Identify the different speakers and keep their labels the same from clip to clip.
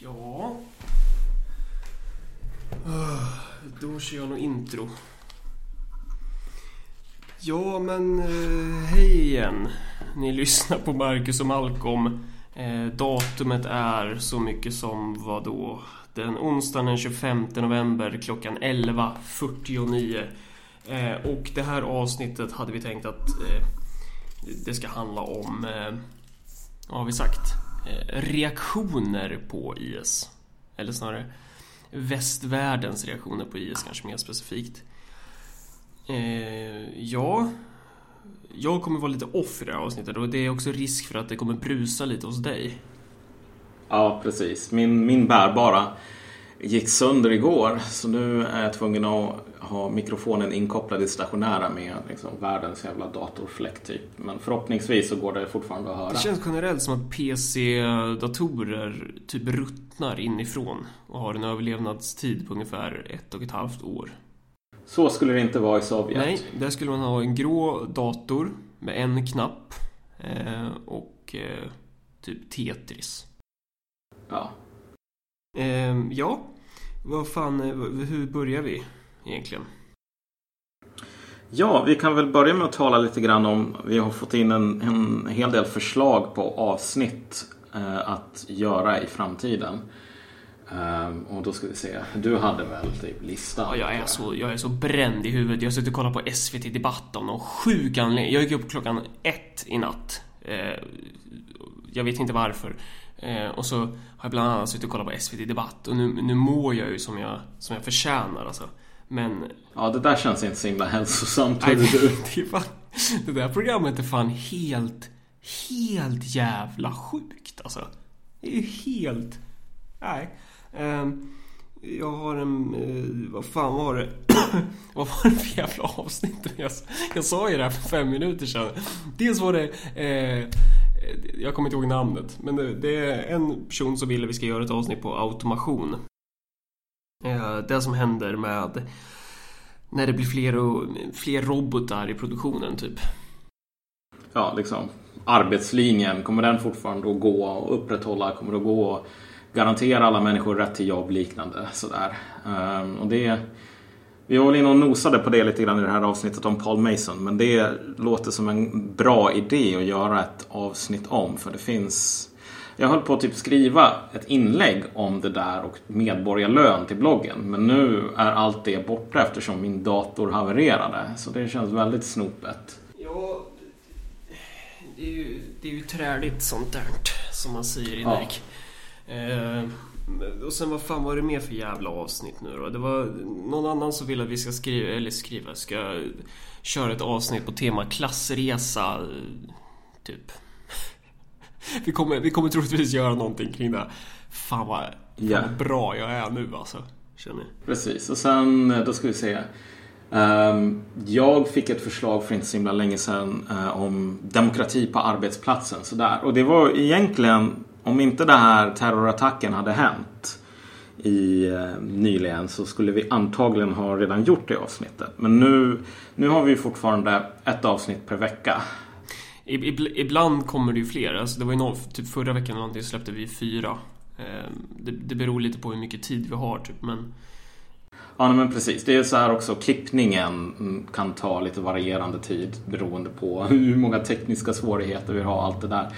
Speaker 1: Ja... Ah, då kör jag nog intro. Ja, men eh, hej igen. Ni lyssnar på Marcus och Malcolm. Eh, datumet är så mycket som vad då? Den onsdagen den 25 november klockan 11.49. Eh, och det här avsnittet hade vi tänkt att det ska handla om, vad har vi sagt? Eh, reaktioner på IS. Eller snarare västvärldens reaktioner på IS kanske mer specifikt. Eh, ja, jag kommer vara lite off i det här avsnittet och det är också risk för att det kommer brusa lite hos dig.
Speaker 2: Ja, precis. Min, min bärbara gick sönder igår så nu är jag tvungen att ha mikrofonen inkopplad i stationära med liksom världens jävla datorfläkt typ. Men förhoppningsvis så går det fortfarande att höra.
Speaker 1: Det känns generellt som att PC-datorer typ ruttnar inifrån och har en överlevnadstid på ungefär ett och ett halvt år.
Speaker 2: Så skulle det inte vara i Sovjet.
Speaker 1: Nej, där skulle man ha en grå dator med en knapp eh, och eh, typ Tetris.
Speaker 2: Ja.
Speaker 1: Eh, ja, vad fan, eh, hur börjar vi egentligen?
Speaker 2: ja, vi kan väl börja med att tala lite grann om Vi har fått in en, en hel del förslag på avsnitt eh, att göra i framtiden. Ehm, och då ska vi se. Du hade väl typ listan?
Speaker 1: Ja, jag är så, jag är så bränd i huvudet. Jag har suttit och kollat på SVT Debatt om någon sjuk anledning. Jag gick upp klockan ett i natt. Eh, jag vet inte varför. Eh, och så har jag bland annat suttit och kollat på SVT Debatt och nu, nu mår jag ju som jag, som jag förtjänar alltså. Men...
Speaker 2: Ja, det där känns inte så himla hälsosamt.
Speaker 1: Nej, det, är fan, det där programmet är fan helt, helt jävla sjukt alltså. Det är helt... Nej. Ehm, jag har en... eh, vad fan var det? vad var det för jävla avsnitt? Jag, jag sa ju det här för fem minuter sedan. Dels var det... Jag kommer inte ihåg namnet. Men det, det är en person som vill att vi ska göra ett avsnitt på automation. Eh, det som händer med när det blir fler och fler robotar i produktionen typ.
Speaker 2: ja, liksom arbetslinjen, kommer den fortfarande att gå och upprätthålla? Kommer det att gå och garantera alla människor rätt till jobb liknande sådär. Ehm, och det, vi var väl inne och nosade på det lite grann i det här avsnittet om Paul Mason. Men det låter som en bra idé att göra ett avsnitt om. För det finns jag höll på att typ skriva ett inlägg om det där och medborgarlön till bloggen. Men nu är allt det borta eftersom min dator havererade. Så det känns väldigt snopet.
Speaker 1: Ja, det är ju, det är ju träligt sånt där som man säger i
Speaker 2: Ja.
Speaker 1: Nike. Eh, och sen vad fan var det mer för jävla avsnitt nu då? Det var någon annan som vill att vi ska skriva, eller skriva, ska köra ett avsnitt på tema klassresa, typ. Vi kommer, vi kommer troligtvis göra någonting kring det. Fan vad, fan
Speaker 2: Ja.
Speaker 1: vad bra jag är nu alltså. Känner jag.
Speaker 2: Precis, och sen eh, då ska vi se. Ehm, jag fick ett förslag för inte så himla länge sedan eh, om demokrati på arbetsplatsen. Sådär. Och det var egentligen, om inte den här terrorattacken hade hänt i, eh, nyligen så skulle vi antagligen ha redan gjort det avsnittet. Men nu, nu har vi fortfarande ett avsnitt per vecka.
Speaker 1: Ib- ib- Ibland kommer det ju fler. Alltså det var ju någon, typ förra veckan eller någonting släppte vi fyra. Eh, Det, det beror lite på hur mycket tid vi har typ, men...
Speaker 2: Ja, men precis. Det är så här också, klippningen kan ta lite varierande tid beroende på hur många tekniska svårigheter vi har, allt det där.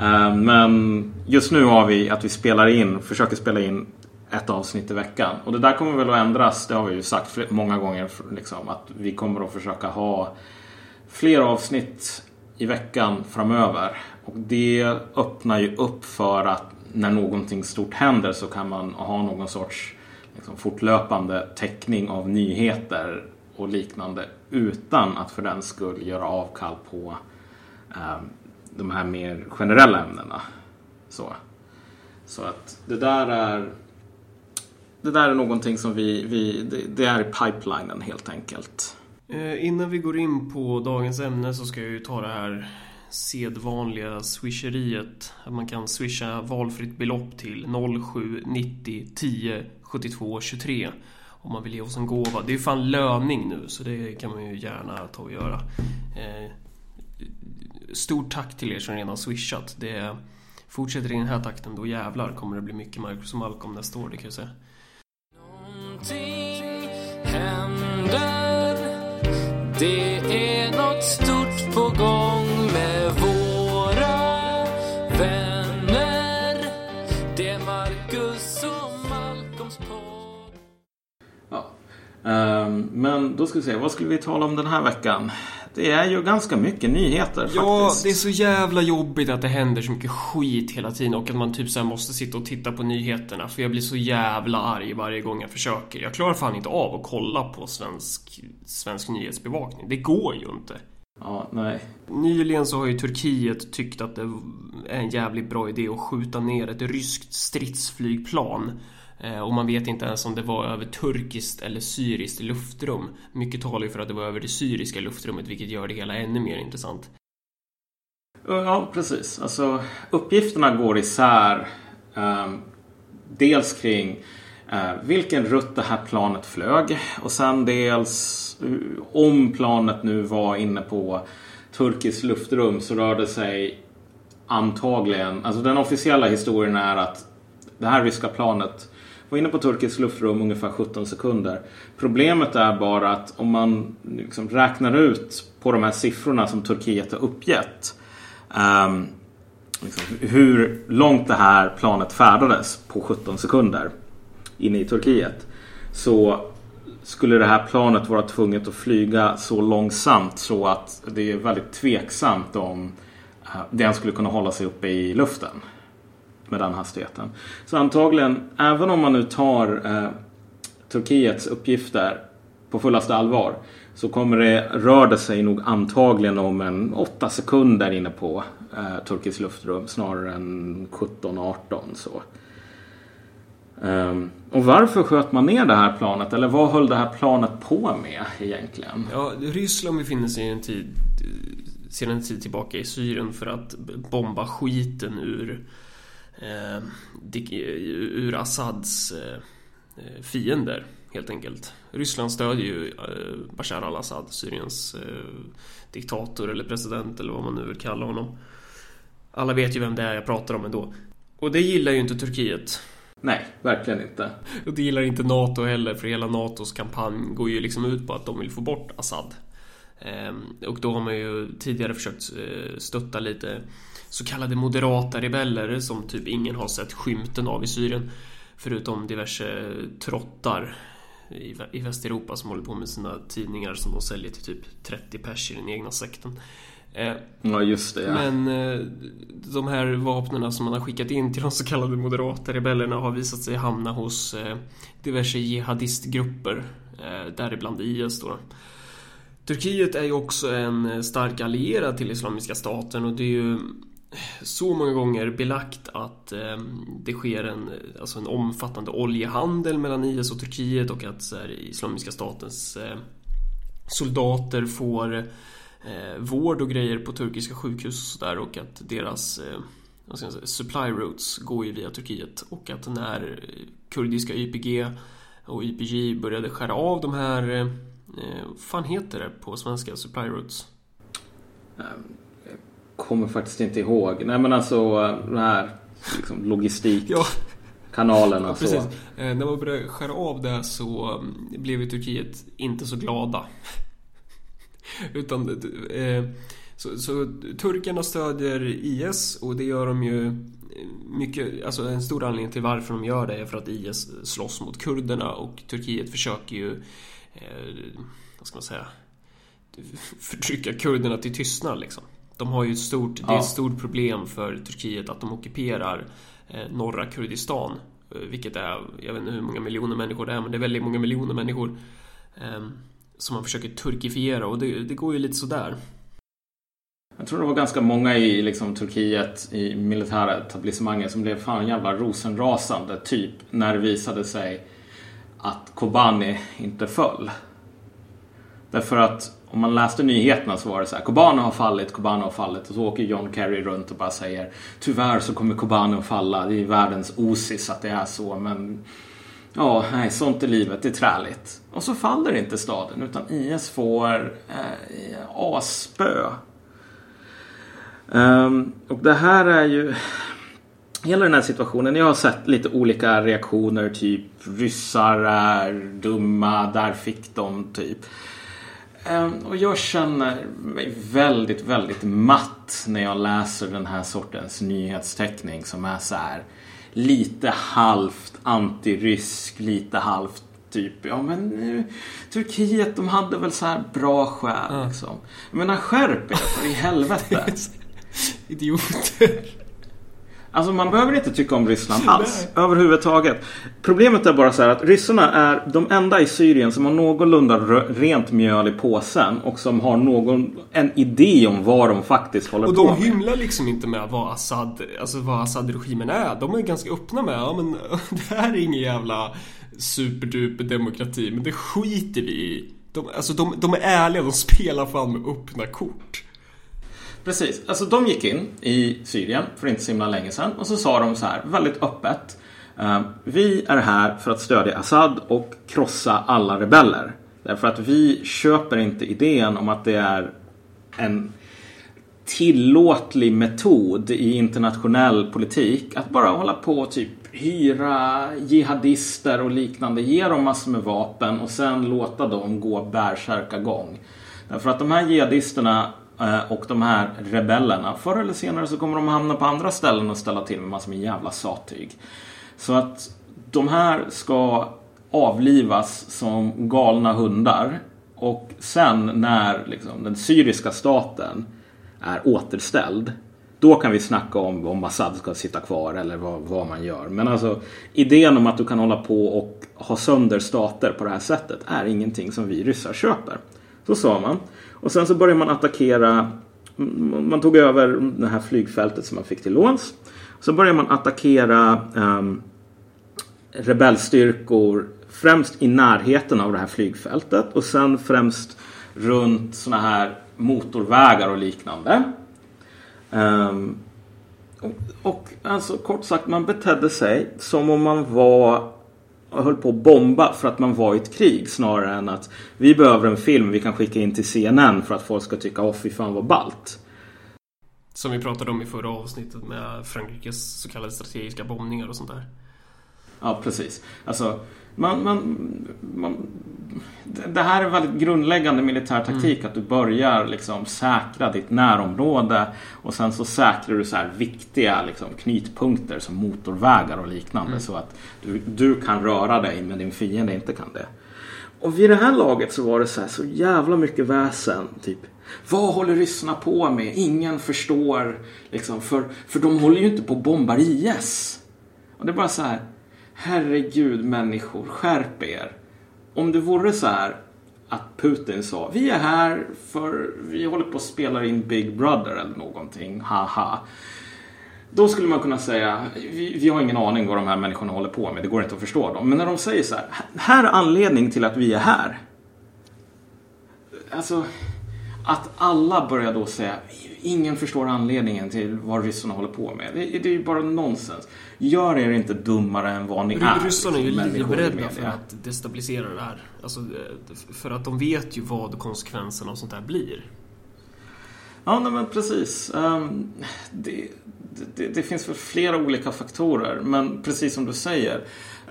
Speaker 2: Eh, men just nu har vi att vi spelar in, försöker spela in ett avsnitt i veckan. Och det där kommer väl att ändras, det har vi ju sagt många gånger, liksom, att vi kommer att försöka ha fler avsnitt i veckan framöver. Och det öppnar ju upp för att när någonting stort händer så kan man ha någon sorts liksom, fortlöpande täckning av nyheter och liknande utan att för den skull göra avkall på eh, de här mer generella ämnena. Så, så att det där är det där är någonting som vi, vi det, det är i pipelinen helt enkelt.
Speaker 1: Eh, Innan vi går in på dagens ämne så ska jag ju ta det här sedvanliga swisheriet. Att man kan swisha valfritt belopp till 0790 10 72 23 om man vill ge oss en gåva. Det är ju fan löning nu så det kan man ju gärna ta och göra. Eh, Stort tack till er som redan swishat. Det fortsätter i den här takten då jävlar kommer det bli mycket Marcus och Malcolm nästa år, det kan jag säga.
Speaker 3: Någonting händer Det är något stort på gång med
Speaker 2: vår Men då ska vi se, vad skulle vi tala om den här veckan? Det är ju ganska mycket nyheter
Speaker 1: Ja,
Speaker 2: faktiskt.
Speaker 1: det är så jävla jobbigt att det händer så mycket skit hela tiden och att man typ så måste sitta och titta på nyheterna för jag blir så jävla arg varje gång jag försöker. Jag klarar fan inte av att kolla på svensk, svensk nyhetsbevakning. Det går ju inte.
Speaker 2: Ja, nej.
Speaker 1: Nyligen så har ju Turkiet tyckt att det är en jävligt bra idé att skjuta ner ett ryskt stridsflygplan. Eh, och man vet inte ens om det var över turkiskt eller syriskt luftrum. Mycket talar ju för att det var över det syriska luftrummet vilket gör det hela ännu mer intressant.
Speaker 2: Ja, precis. Alltså, uppgifterna går isär. ehm, dels kring eh, vilken rutt det här planet flög och sen dels eh, om planet nu var inne på turkiskt luftrum så rörde sig antagligen, alltså den officiella historien är att det här ryska planet var inne på turkiskt luftrum ungefär 17 sekunder. Problemet är bara att om man liksom räknar ut på de här siffrorna som Turkiet har uppgett um, liksom, hur långt det här planet färdades på 17 sekunder inne i Turkiet så skulle det här planet vara tvunget att flyga så långsamt så att det är väldigt tveksamt om eh, den skulle kunna hålla sig uppe i luften med den hastigheten. Så antagligen, även om man nu tar eh, Turkiets uppgifter på fullaste allvar så kommer det, rör det sig nog antagligen om en 8 sekunder inne på eh, turkiskt luftrum snarare än 17-18 så. Um, och varför sköt man ner det här planet? Eller vad höll det här planet på med egentligen?
Speaker 1: Ja, Ryssland befinner sig en tid, eh, sedan en tid tillbaka i Syrien för att bomba skiten ur, eh, dik- ur Assads eh, fiender, helt enkelt. Ryssland stödjer ju eh, Bashar al-Assad, Syriens eh, diktator eller president eller vad man nu vill kalla honom. Alla vet ju vem det är jag pratar om ändå. Och det gillar ju inte Turkiet.
Speaker 2: Nej, verkligen inte.
Speaker 1: Och det gillar inte NATO heller för hela NATOs kampanj går ju liksom ut på att de vill få bort Assad. Ehm, Och då har man ju tidigare försökt eh, stötta lite så kallade moderata rebeller som typ ingen har sett skymten av i Syrien. Förutom diverse trottar i Vä- i Västeuropa som håller på med sina tidningar som de säljer till typ 30 pers i den egna sekten. Eh,
Speaker 2: Ja, just det. Ja.
Speaker 1: men eh, de här vapnen som man har skickat in till de så kallade moderata rebellerna har visat sig hamna hos eh, diverse jihadistgrupper, däribland IS då. Turkiet är ju också en stark allierad till Islamiska staten och det är ju så många gånger belagt att eh, det sker en, alltså en omfattande oljehandel mellan IS och Turkiet och att så här, Islamiska statens eh, soldater får eh, vård och grejer på turkiska sjukhus och sådär och att deras ehm, vad ska jag säga, supply routes går ju via Turkiet och att när kurdiska YPG och YPG började skära av de här eh, eh, vad fan heter det på svenska supply routes?
Speaker 2: Ehm, Kommer faktiskt inte ihåg. Nej men alltså den här liksom, logistikkanalerna.
Speaker 1: Ja,
Speaker 2: så.
Speaker 1: precis. Eh, när man började skära av det så mm, blev ju Turkiet inte så glada. Utan eh, så, så turkarna stödjer IS och det gör de ju mycket, alltså en stor anledning till varför de gör det är för att IS slåss mot kurderna och Turkiet försöker ju, eh, vad ska man säga, förtrycka kurderna till tystnad liksom. De har ju ett stort, det är
Speaker 2: Ja.
Speaker 1: ett stort problem för Turkiet att de ockuperar eh, norra Kurdistan. eh, Vilket är, jag vet inte hur många miljoner människor det är, men det är väldigt många miljoner människor. Eh, som man försöker turkifiera och det, det går ju lite sådär.
Speaker 2: Jag tror det var ganska många i liksom, Turkiet i militära etablissemanget som blev fan jävla rosenrasande typ när det visade sig att Kobani inte föll. Därför att om man läste nyheterna så var det så här Kobano har fallit, Kobano har fallit och så åker John Kerry runt och bara säger Tyvärr så kommer Kobano att falla, det är världens osis att det är så men Ja, nej, sånt är livet, det är träligt. Och så faller inte staden utan IS får eh, asspö. Um, ehm, och det här är ju... hela den här situationen. Jag har sett lite olika reaktioner. Typ ryssar är dumma, där fick de typ. Ehm, Och jag känner mig väldigt, väldigt matt när jag läser den här sortens nyhetsteckning som är så här lite halvt antirysk, lite halvt typ, ja men eh, Turkiet de hade väl så här bra skäl liksom. Jag menar skärp er för i helvete.
Speaker 1: Idioter.
Speaker 2: Alltså man behöver inte tycka om Ryssland alls. Överhuvudtaget. Problemet är bara så här att ryssarna är de enda i Syrien som har någorlunda rent mjöl i påsen och som har någon, en idé om vad de faktiskt håller
Speaker 1: Och
Speaker 2: på
Speaker 1: de
Speaker 2: med.
Speaker 1: hymlar liksom inte med vad Assad, alltså vad Assad-regimen är. De är ganska öppna med, ja men det här är ingen jävla superduper demokrati, men det skiter vi i. De, alltså de, de är ärliga, de spelar fan med öppna kort.
Speaker 2: Precis. Alltså de gick in i Syrien för inte så himla länge sedan och så sa de så här väldigt öppet. Eh, vi är här för att stödja Assad och krossa alla rebeller. Därför att vi köper inte idén om att det är en tillåtlig metod i internationell politik att bara hålla på och typ hyra jihadister och liknande, ge dem massor med vapen och sen låta dem gå bärsärkagång. Därför att de här jihadisterna Eh, och de här rebellerna, förr eller senare så kommer de hamna på andra ställen och ställa till med massor med jävla sattyg. Så att de här ska avlivas som galna hundar och sen när liksom, den syriska staten är återställd då kan vi snacka om om Assad ska sitta kvar eller vad, vad man gör. Men alltså idén om att du kan hålla på och ha sönder stater på det här sättet är ingenting som vi ryssar köper. Så sa man. Och sen så började man attackera man tog över det här flygfältet som man fick till låns. Så började man attackera um, rebellstyrkor främst i närheten av det här flygfältet och sen främst runt sådana här motorvägar och liknande. Um, och, och alltså kort sagt, man betedde sig som om man var höll på att bomba för att man var i ett krig snarare än att vi behöver en film vi kan skicka in till CNN för att folk ska tycka åh fy fan vad ballt.
Speaker 1: Som vi pratade om i förra avsnittet med Frankrikes så kallade strategiska bombningar och sånt där.
Speaker 2: Ja, precis. Alltså, man, man, man, det här är väldigt grundläggande militär taktik. Att du börjar liksom säkra ditt närområde och sen så säkrar du så här viktiga liksom, knytpunkter som motorvägar och liknande. Så att du, du kan röra dig men din fiende inte kan det. Och vid det här laget så var det så här så jävla mycket väsen. Typ, vad håller ryssarna på med? Ingen förstår. Liksom, för, för de håller ju inte på och bombar IS. Och det är bara så här. Herregud människor, skärp er. Om det vore så här att Putin sa vi är här för vi håller på att spela in Big Brother eller någonting, haha. Då skulle man kunna säga vi, vi har ingen aning vad de här människorna håller på med, det går inte att förstå dem. Men när de säger så här, här är anledningen till att vi är här. Alltså, att alla börjar då säga ingen förstår anledningen till vad ryssarna håller på med. Det, det är ju bara nonsens. Gör er inte dummare än vad ni är.
Speaker 1: Ryssarna är ju
Speaker 2: liksom,
Speaker 1: livrädda för att destabilisera det här. Alltså, för att de vet ju vad konsekvenserna av sånt här blir.
Speaker 2: Ja, nej, men precis. Ehm, det, det, det finns väl flera olika faktorer, men precis som du säger.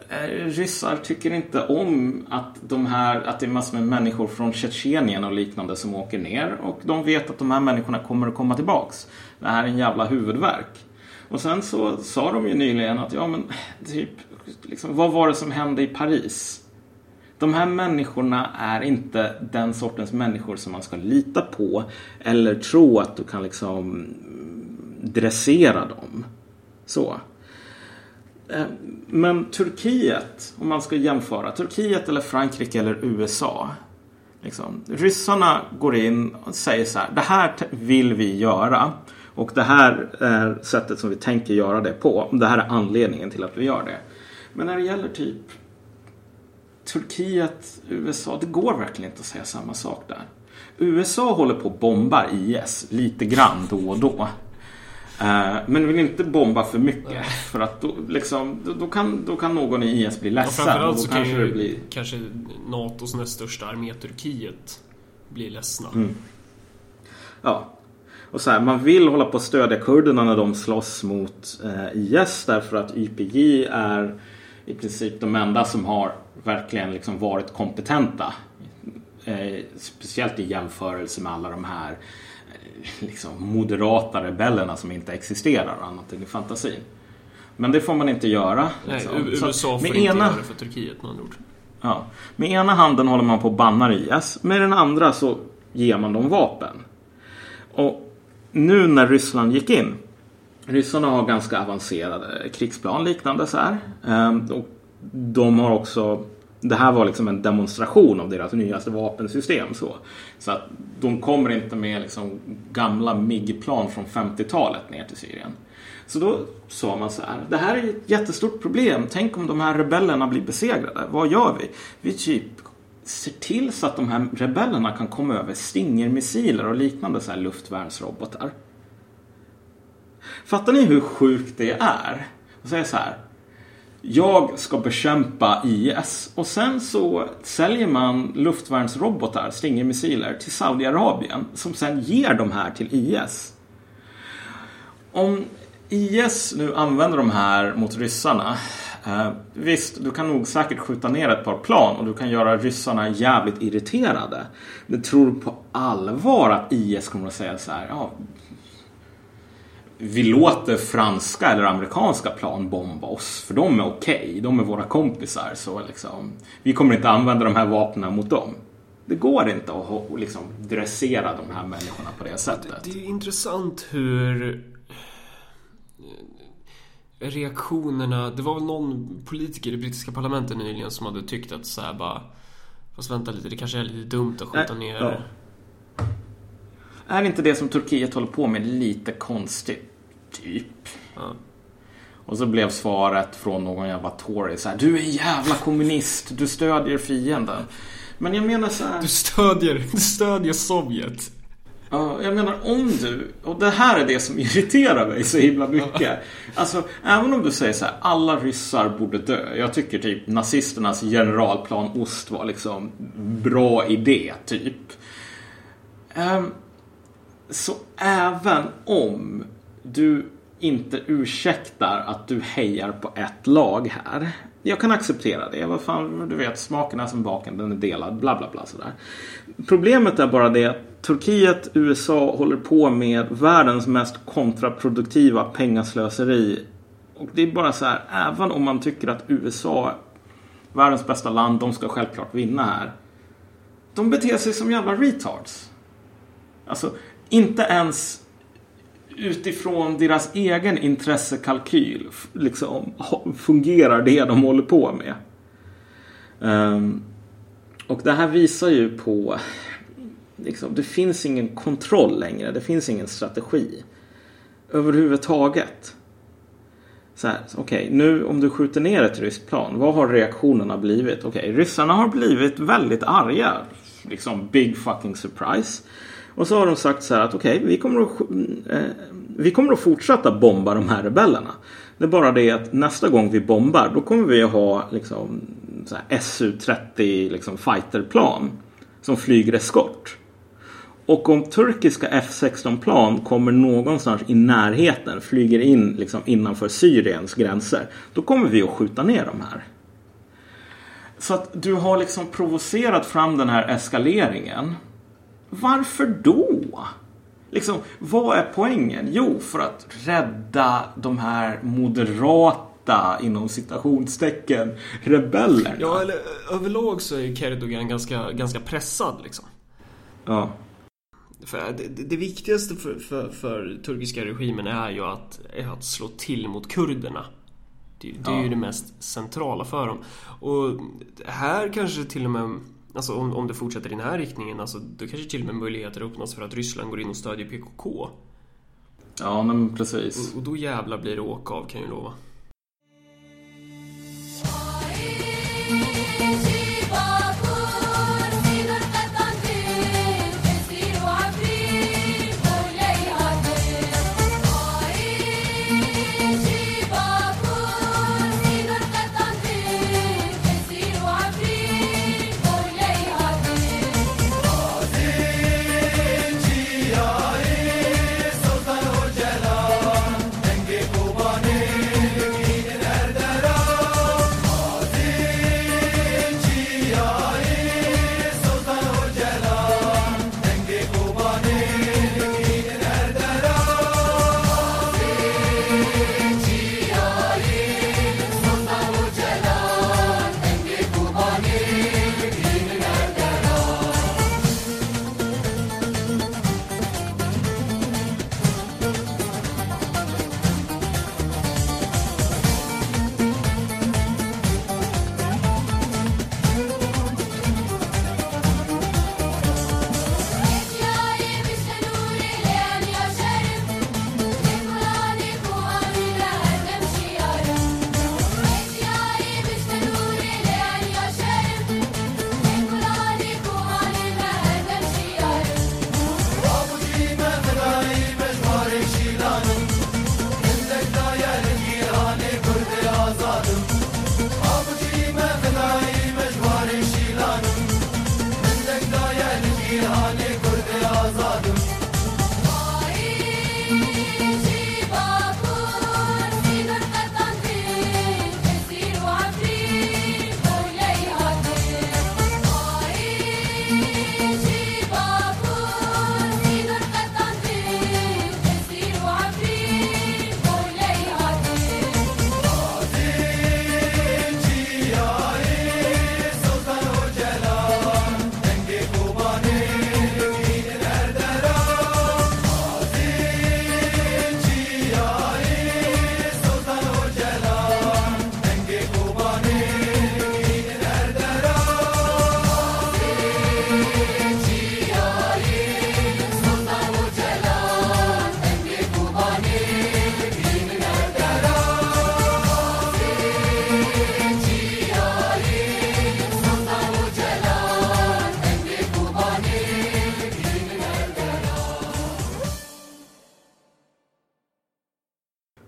Speaker 2: Eh, ryssar tycker inte om att, de här, att det är massor med människor från Tjetjenien och liknande som åker ner och de vet att de här människorna kommer att komma tillbaks. Det här är en jävla huvudvärk. Och sen så sa de ju nyligen att ja men typ, liksom, vad var det som hände i Paris? De här människorna är inte den sortens människor som man ska lita på eller tro att du kan liksom dressera dem. Så. Eh, men Turkiet, om man ska jämföra, Turkiet eller Frankrike eller USA. Liksom, ryssarna går in och säger så här, det här vill vi göra. Och det här är sättet som vi tänker göra det på. Det här är anledningen till att vi gör det. Men när det gäller typ Turkiet, USA, det går verkligen inte att säga samma sak där. USA håller på att bomba IS lite grann då och då. Eh, Men vill inte bomba för mycket. För att då, liksom, då, då, kan, då kan någon i IS bli ledsen. och
Speaker 1: framförallt så kan
Speaker 2: kanske
Speaker 1: ju
Speaker 2: det blir...
Speaker 1: kanske NATOs näst största armé, Turkiet, bli ledsna.
Speaker 2: Mm. Ja. Och så här, man vill hålla på att stödja kurderna när de slåss mot eh, IS därför att YPG är i princip de enda som har verkligen liksom varit kompetenta. Eh, speciellt i jämförelse med alla de här liksom moderata rebellerna som inte existerar annat än i fantasin. Men det får man inte göra.
Speaker 1: Nej,
Speaker 2: liksom. Så
Speaker 1: USA får
Speaker 2: med
Speaker 1: inte
Speaker 2: ena-
Speaker 1: göra det för Turkiet med andra ord.
Speaker 2: Ja. Med ena handen håller man på och bannar IS. Med den andra så ger man dem vapen. Och nu när Ryssland gick in. Ryssarna har ganska avancerade krigsplan liknande så här. Ehm, och de har också det här var liksom en demonstration av deras nyaste vapensystem. Så, så att de kommer inte med liksom gamla MIG-plan från 50-talet ner till Syrien. Så då sa man så här, det här är ett jättestort problem. Tänk om de här rebellerna blir besegrade. Vad gör vi? Vi typ ser till så att de här rebellerna kan komma över Stinger-missiler och liknande så här luftvärnsrobotar. Fattar ni hur sjukt det är? Och säga så här. Jag ska bekämpa IS och sen så säljer man luftvärnsrobotar, Stinger-missiler, till Saudiarabien som sen ger de här till IS. Om IS nu använder de här mot ryssarna. Eh, visst, du kan nog säkert skjuta ner ett par plan och du kan göra ryssarna jävligt irriterade. Men tror du på allvar att IS kommer att säga så här, ja, vi låter franska eller amerikanska plan bomba oss för de är okej, de är våra kompisar så liksom, vi kommer inte använda de här vapnen mot dem. Det går inte att liksom dressera de här människorna på det sättet.
Speaker 1: Det är ju intressant hur eh, reaktionerna... Det var väl någon politiker i brittiska parlamentet nyligen som hade tyckt att så här bara... Fast vänta lite, det kanske är lite dumt att skjuta
Speaker 2: Nej,
Speaker 1: ner...
Speaker 2: ja. Är inte det som Turkiet håller på med lite konstigt? Typ.
Speaker 1: Ja.
Speaker 2: Och så blev svaret från någon jävla Tory så här, Du är en jävla kommunist, du stödjer fienden. Men jag menar så här,
Speaker 1: Du stödjer, du stödjer Sovjet.
Speaker 2: ja, jag menar om du, och det här är det som irriterar mig så himla mycket. Alltså, även om du säger så här, alla ryssar borde dö. Jag tycker typ nazisternas generalplan Ost var liksom bra idé, typ. Ehm, så även om du inte ursäktar att du hejar på ett lag här. Jag kan acceptera det. Vad fan, du vet, smaken är som baken, den är delad, bla bla bla sådär. Problemet är bara det att Turkiet, USA håller på med världens mest kontraproduktiva pengaslöseri. Och det är bara så här, även om man tycker att USA världens bästa land, de ska självklart vinna här. De beter sig som jävla retards. Alltså, inte ens utifrån deras egen intressekalkyl liksom, fungerar det de håller på med. Um, och det här visar ju på liksom, det finns ingen kontroll längre. Det finns ingen strategi överhuvudtaget. Så här, okej, nu om du skjuter ner ett ryskt plan, vad har reaktionerna blivit? Okej, ryssarna har blivit väldigt arga. Liksom big fucking surprise. Och så har de sagt så här att okej, vi, kommer att, eh, vi kommer att fortsätta bomba de här rebellerna. Det är bara det att nästa gång vi bombar, då kommer vi att ha liksom, så här SU-30 liksom, fighterplan som flyger eskort. Och om turkiska F16-plan kommer någonstans i närheten, flyger in liksom innanför Syriens gränser, då kommer vi att skjuta ner de här. Så att du har liksom provocerat fram den här eskaleringen. Varför då? Liksom, vad är poängen? Jo, för att rädda de här moderata, inom citationstecken, rebellerna.
Speaker 1: Ja, eller överlag så är ju Kerdogan ganska, ganska pressad liksom.
Speaker 2: ja.
Speaker 1: För det, det, viktigaste för, för, för turkiska regimen är ju att, är att slå till mot kurderna. Det, det är
Speaker 2: Ja.
Speaker 1: ju det mest centrala för dem. Och här kanske till och med, alltså om, om det fortsätter i den här riktningen, alltså, då kanske till och med möjligheter öppnas för att Ryssland går in och stödjer PKK.
Speaker 2: Ja, men precis.
Speaker 1: Och, och då jävla blir det åka av kan jag lova.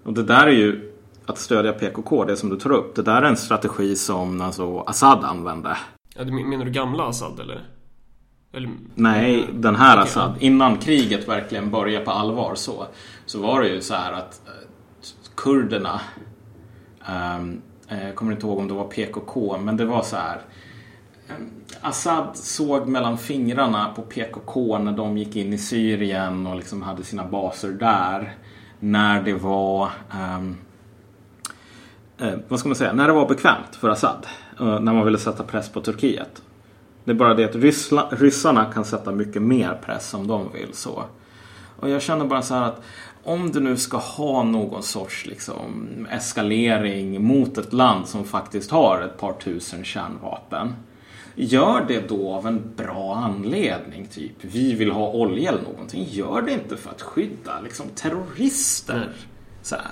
Speaker 2: Och det där är ju att stödja PKK, det som du tar upp. Det där är en strategi som alltså, Assad använde.
Speaker 1: Ja, menar du gamla Assad eller? eller
Speaker 2: Nej, den här
Speaker 1: Okej,
Speaker 2: Assad. Innan kriget verkligen började på allvar så, så var det ju så här att eh, kurderna ehm, eh, Jag kommer inte ihåg om det var PKK, men det var så här. ehm, Assad såg mellan fingrarna på PKK när de gick in i Syrien och liksom hade sina baser där. När det var ehm, eh, vad ska man säga, när det var bekvämt för Assad. eh, när man ville sätta press på Turkiet. Det är bara det att ryssla, ryssarna kan sätta mycket mer press om de vill. så. Och jag känner bara så här att om du nu ska ha någon sorts liksom, eskalering mot ett land som faktiskt har ett par tusen kärnvapen. Gör det då av en bra anledning, typ vi vill ha olja eller någonting. Gör det inte för att skydda liksom, terrorister. Så här.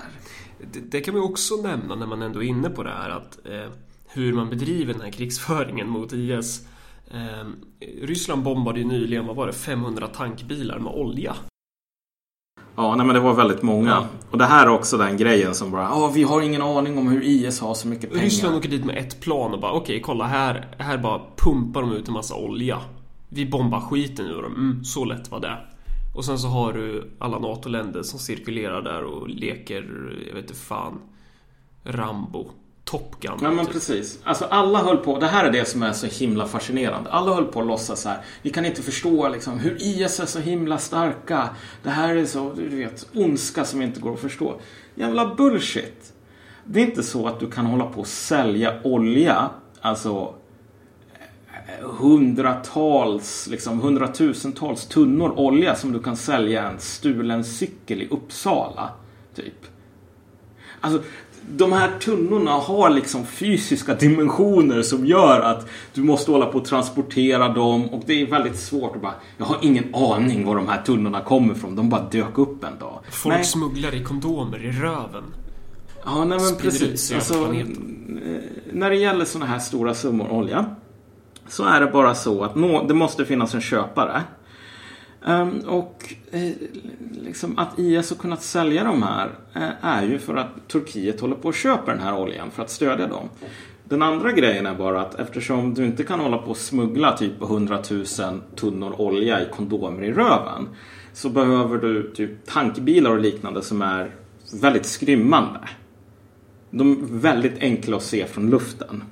Speaker 1: Det, det kan ju också nämna när man ändå är inne på det här att eh, hur man bedriver den här krigsföringen mot IS. Eh, Ryssland bombade ju nyligen, vad var det, 500 tankbilar med olja.
Speaker 2: Ja, nej, men det var väldigt många.
Speaker 1: Ja.
Speaker 2: Och det här är också den grejen som bara, ja, vi har ingen aning om hur IS har så mycket pengar.
Speaker 1: Ryssland åker dit med ett plan och bara okej, kolla här, här bara pumpar de ut en massa olja. Vi bombar skiten ur dem, mm, så lätt var det. Och sen så har du alla NATO-länder som cirkulerar där och leker, jag vet inte fan, Rambo, Top Gun.
Speaker 2: Ja men
Speaker 1: typ.
Speaker 2: precis. Alltså alla höll på, det här är det som är så himla fascinerande. Alla höll på att låtsas så här. Vi kan inte förstå liksom hur IS är så himla starka. Det här är så, du vet, ondska som inte går att förstå. Jävla bullshit. Det är inte så att du kan hålla på och sälja olja, alltså eh, hundratals, liksom hundratusentals tunnor olja som du kan sälja en stulen cykel i Uppsala. Typ. Alltså, de här tunnorna har liksom fysiska dimensioner som gör att du måste hålla på och transportera dem och det är väldigt svårt att bara Jag har ingen aning var de här tunnorna kommer ifrån. De bara dök upp en dag.
Speaker 1: Folk
Speaker 2: Nej.
Speaker 1: smugglar i kondomer i röven.
Speaker 2: Ja, nej men precis. Alltså, eh, när det gäller sådana här stora summor olja så är det bara så att nå, det måste finnas en köpare. Um, och eh, liksom att IS har kunnat sälja de här eh, är ju för att Turkiet håller på att köpa den här oljan för att stödja dem. Den andra grejen är bara att eftersom du inte kan hålla på och smuggla typ 100 000 tunnor olja i kondomer i röven så behöver du typ tankbilar och liknande som är väldigt skrymmande. De är väldigt enkla att se från luften.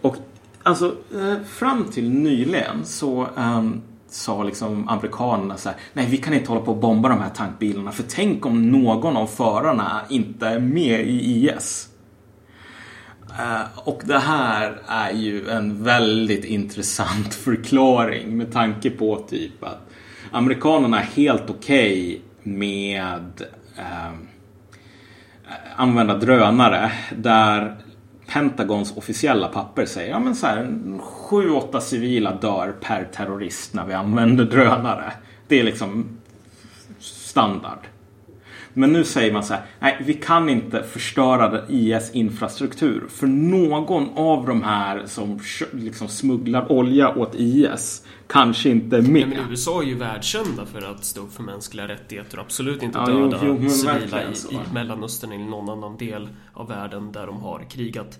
Speaker 2: Och alltså eh, fram till nyligen så ehm, sa liksom amerikanerna så här, nej vi kan inte hålla på och bomba de här tankbilarna för tänk om någon av förarna inte är med i IS. Eh, och det här är ju en väldigt intressant förklaring med tanke på typ att amerikanerna är helt okej med eh, använda drönare där Pentagons officiella papper säger ja men så här 7-8 civila dör per terrorist när vi använder drönare. Det är liksom standard. Men nu säger man så här, nej vi kan inte förstöra IS infrastruktur för någon av de här som liksom smugglar olja åt IS kanske inte är med.
Speaker 1: men USA är ju världskända för att stå upp för mänskliga rättigheter och absolut inte
Speaker 2: Ja, jo,
Speaker 1: döda
Speaker 2: jo, men
Speaker 1: civila
Speaker 2: så.
Speaker 1: i, i Mellanöstern eller någon annan del av världen där de har krigat.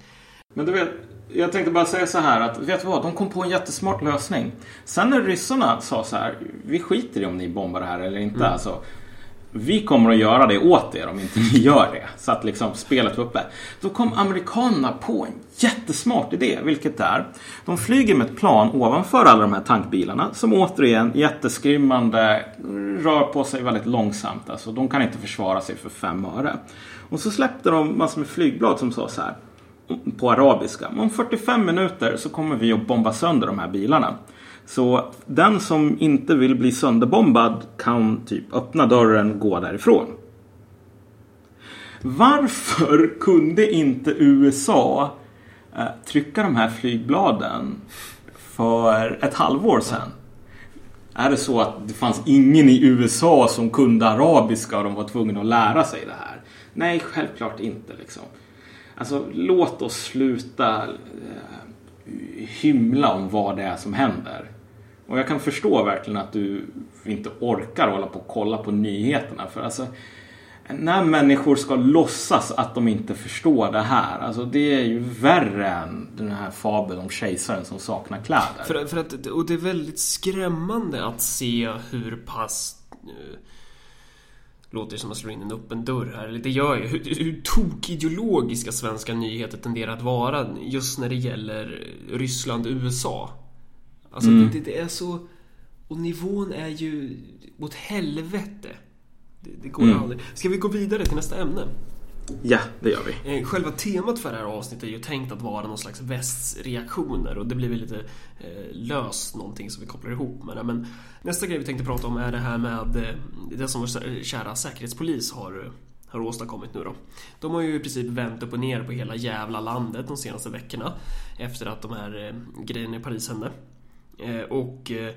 Speaker 2: Men du vet, jag tänkte bara säga så här att, vet du vad? De kom på en jättesmart lösning. Sen när ryssarna sa så här, vi skiter i om ni bombar det här eller inte.
Speaker 1: Mm.
Speaker 2: Alltså, vi kommer att göra det åt er om inte ni gör det. Så att liksom spelet var uppe. Då kom amerikanerna på en jättesmart idé, vilket är de flyger med ett plan ovanför alla de här tankbilarna som återigen jätteskrymmande rör på sig väldigt långsamt. Alltså, de kan inte försvara sig för fem öre. Och så släppte de massor med flygblad som sa så här på arabiska. Om 45 minuter så kommer vi att bomba sönder de här bilarna. Så den som inte vill bli sönderbombad kan typ öppna dörren och gå därifrån. Varför kunde inte USA eh, trycka de här flygbladen för ett halvår sedan? Är det så att det fanns ingen i USA som kunde arabiska och de var tvungna att lära sig det här? Nej, självklart inte liksom. Alltså låt oss sluta eh, hymla om vad det är som händer. Och jag kan förstå verkligen att du inte orkar hålla på och kolla på nyheterna. För alltså, när människor ska låtsas att de inte förstår det här. Alltså det är ju värre än den här fabeln om kejsaren som saknar kläder.
Speaker 1: För, för att, och det är väldigt skrämmande att se hur pass... Nu, låter som att slå in en öppen dörr här. Eller det gör ju. Hur, hur tokideologiska svenska nyheter tenderar att vara just när det gäller Ryssland och USA. Alltså mm. det, det, är så... Och nivån är ju åt helvete. Det, det går mm. aldrig. Ska vi gå vidare till nästa ämne?
Speaker 2: Ja, det gör vi.
Speaker 1: Eh, själva temat för det här avsnittet är ju tänkt att vara någon slags västreaktioner och det blir väl lite eh, löst någonting som vi kopplar ihop med det. Men nästa grej vi tänkte prata om är det här med eh, det som vår kära säkerhetspolis har, har åstadkommit nu då. De har ju i princip vänt upp och ner på hela jävla landet de senaste veckorna efter att de här grejerna i Paris hände. Eh, och eh,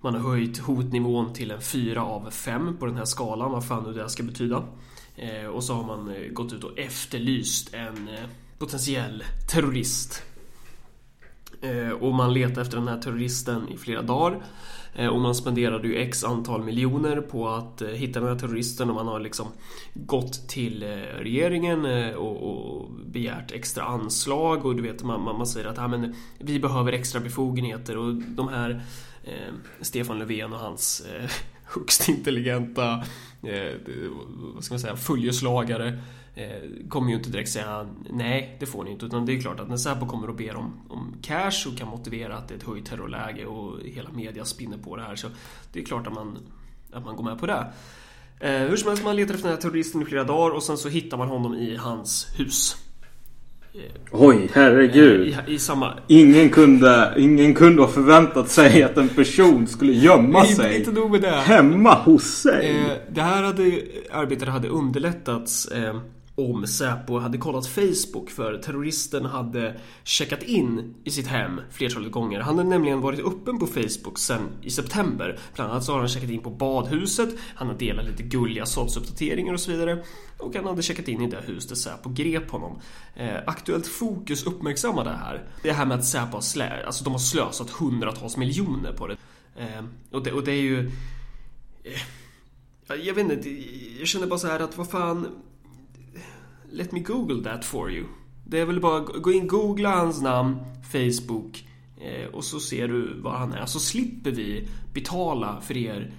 Speaker 1: man har höjt hotnivån till en 4 av 5 på den här skalan, vad fan nu det ska betyda. Eh, och så har man gått ut och efterlyst en potentiell terrorist. Och man letar efter den här terroristen i flera dagar. Eh, och man spenderade ju x antal miljoner på att eh, hitta den här terroristen och man har liksom gått till eh, regeringen och, begärt extra anslag. Och du vet man, man säger att ah, men, vi behöver extra befogenheter. Och de här eh, Stefan Löfven och hans eh, högst intelligenta eh, vad ska man säga, följeslagare kommer ju inte direkt säga nej, det får ni inte. Utan det är klart att när Säpo kommer och ber om, om cash och kan motivera att det är ett höjt terrorläge och hela media spinner på det här så det är klart att man, att man går med på det. Eh, hur som helst, man letar efter den här terroristen i flera dagar och sen så hittar man honom i hans hus.
Speaker 2: Oj, herregud.
Speaker 1: I, i samma...
Speaker 2: ingen, kunde, ingen kunde ha förväntat sig att en person skulle gömma sig
Speaker 1: inte nog med det.
Speaker 2: hemma hos sig.
Speaker 1: Eh, det här hade, arbetet hade underlättats eh, om Säpo hade kollat Facebook för terroristen hade checkat in i sitt hem flertalet gånger. Han hade nämligen varit öppen på Facebook sen i september. Bland annat så har han checkat in på badhuset, han har delat lite gulliga sådsuppdateringar och så vidare. Och han hade checkat in i det hus där Säpo grep honom. Eh, Aktuellt Fokus uppmärksammade det här. Det här med att Säpo har, slä, alltså de har slösat hundratals miljoner på det. Eh, och, det och det är ju... Eh, jag vet inte, jag känner bara så här att vad fan Let me google that for you. Det är väl bara gå in, googla hans namn, Facebook eh, och så ser du var han är. Så slipper vi betala för er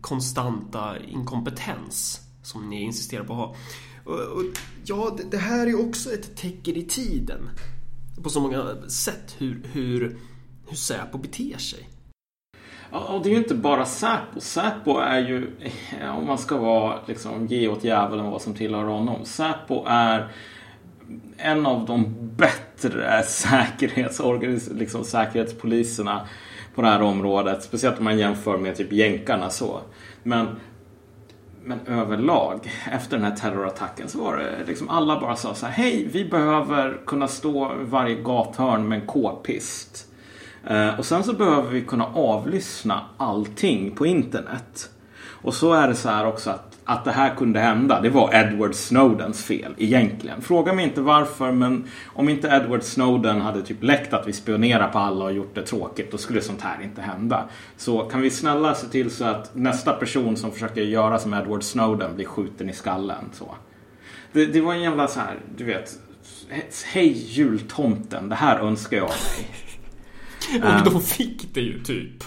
Speaker 1: konstanta inkompetens som ni insisterar på att ha. Och, och, ja, det, det, här är också ett tecken i tiden. På så många sätt hur, hur, hur Säpo beter sig.
Speaker 2: Ja, det är ju inte bara Säpo. Säpo är ju, om man ska vara, liksom, ge åt djävulen vad som tillhör honom. Säpo är en av de bättre säkerhetsorganis liksom, säkerhetspoliserna på det här området. Speciellt om man jämför med typ jänkarna så. Men, men överlag, efter den här terrorattacken så var det liksom alla bara sa så här. Hej, vi behöver kunna stå varje gathörn med en k-pist. Eh, och sen så behöver vi kunna avlyssna allting på internet. Och så är det så här också att, att det här kunde hända. Det var Edward Snowdens fel egentligen. Fråga mig inte varför men om inte Edward Snowden hade typ läckt att vi spionerar på alla och gjort det tråkigt då skulle sånt här inte hända. Så kan vi snälla se till så att nästa person som försöker göra som Edward Snowden blir skjuten i skallen. Så. Det, det var en jävla så här, du vet. Hej jultomten, det här önskar jag mig.
Speaker 1: Och de fick det ju typ.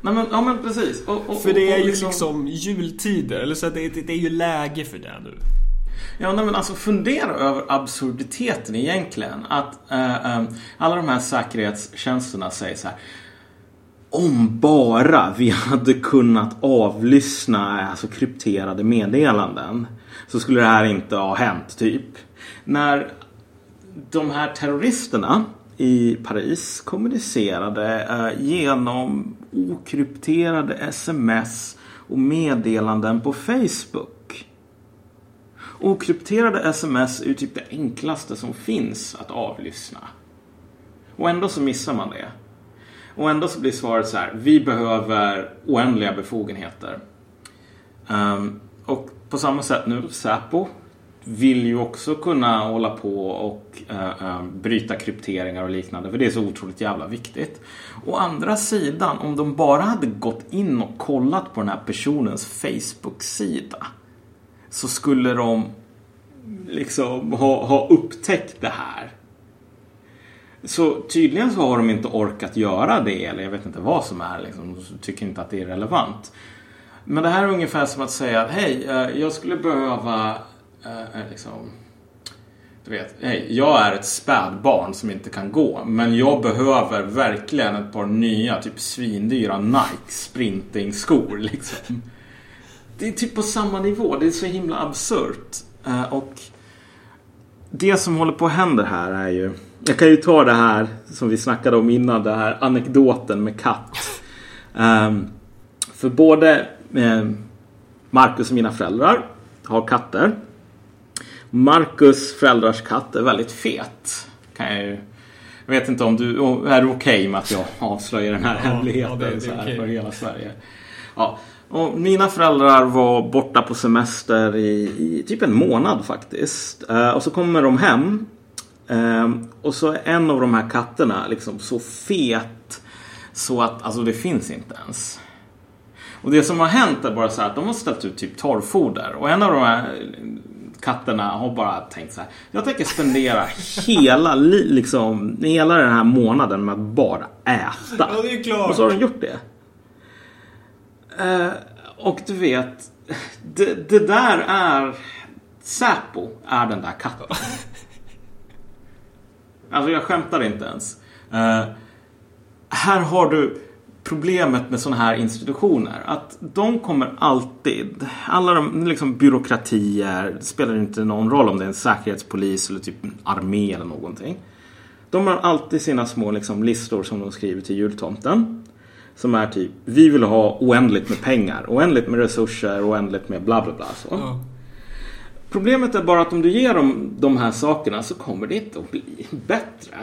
Speaker 2: Nej, men, ja men precis. Och, och,
Speaker 1: för det är ju liksom, liksom jultider, eller så det, det, det är ju läge för det nu.
Speaker 2: Ja, nej, men alltså fundera över absurditeten egentligen. Att äh, äh, alla de här säkerhetstjänsterna säger så här. Om bara vi hade kunnat avlyssna alltså, krypterade meddelanden så skulle det här inte ha hänt, typ. När de här terroristerna i Paris kommunicerade eh, genom okrypterade sms och meddelanden på Facebook. Okrypterade sms är ju typ det enklaste som finns att avlyssna. Och ändå så missar man det. Och ändå så blir svaret så här. Vi behöver oändliga befogenheter. Um, och på samma sätt nu Säpo vill ju också kunna hålla på och uh, uh, bryta krypteringar och liknande för det är så otroligt jävla viktigt. Å andra sidan, om de bara hade gått in och kollat på den här personens Facebook-sida. så skulle de liksom ha, ha upptäckt det här. Så tydligen så har de inte orkat göra det eller jag vet inte vad som är. Liksom, de tycker inte att det är relevant. Men det här är ungefär som att säga att hej, eh, jag skulle behöva är liksom, du vet, hej, jag är ett spädbarn som inte kan gå. Men jag behöver verkligen ett par nya, typ svindyra Nike sprintingskor. Liksom. Det är typ på samma nivå. Det är så himla absurt. Eh, och det som håller på att hända här är ju... Jag kan ju ta det här som vi snackade om innan, det här anekdoten med katt. Um, för både eh, Marcus och mina föräldrar har katter. Marcus föräldrars katt är väldigt fet. Kan jag, ju, jag vet inte om du är okej okay med att jag avslöjar den här
Speaker 1: Ja,
Speaker 2: hemligheten
Speaker 1: ja, det- det är
Speaker 2: så här
Speaker 1: okej.
Speaker 2: för hela Sverige. Ja. Och mina föräldrar var borta på semester i, i typ en månad faktiskt. Eh, och så kommer de hem. Eh, och så är en av de här katterna liksom så fet så att alltså det finns inte ens. Och det som har hänt är bara så här att de har ställt ut typ torrfoder. Och en av de här katterna har bara tänkt så här. Jag tänker spendera hela, li- liksom, hela den här månaden med att bara äta.
Speaker 1: Ja, det är klart.
Speaker 2: Och så har de gjort det. Eh, och du vet, det, det där är... Säpo är den där katten. Alltså jag skämtar inte ens. Eh, här har du problemet med sådana här institutioner. Att de kommer alltid, alla de liksom byråkratier, spelar inte någon roll om det är en säkerhetspolis eller typ en armé eller någonting. De har alltid sina små liksom, listor som de skriver till jultomten. Som är typ, vi vill ha oändligt med pengar, oändligt med resurser, oändligt med bla bla bla. Så.
Speaker 1: Ja.
Speaker 2: Problemet är bara att om du ger dem de här sakerna så kommer det inte att bli bättre.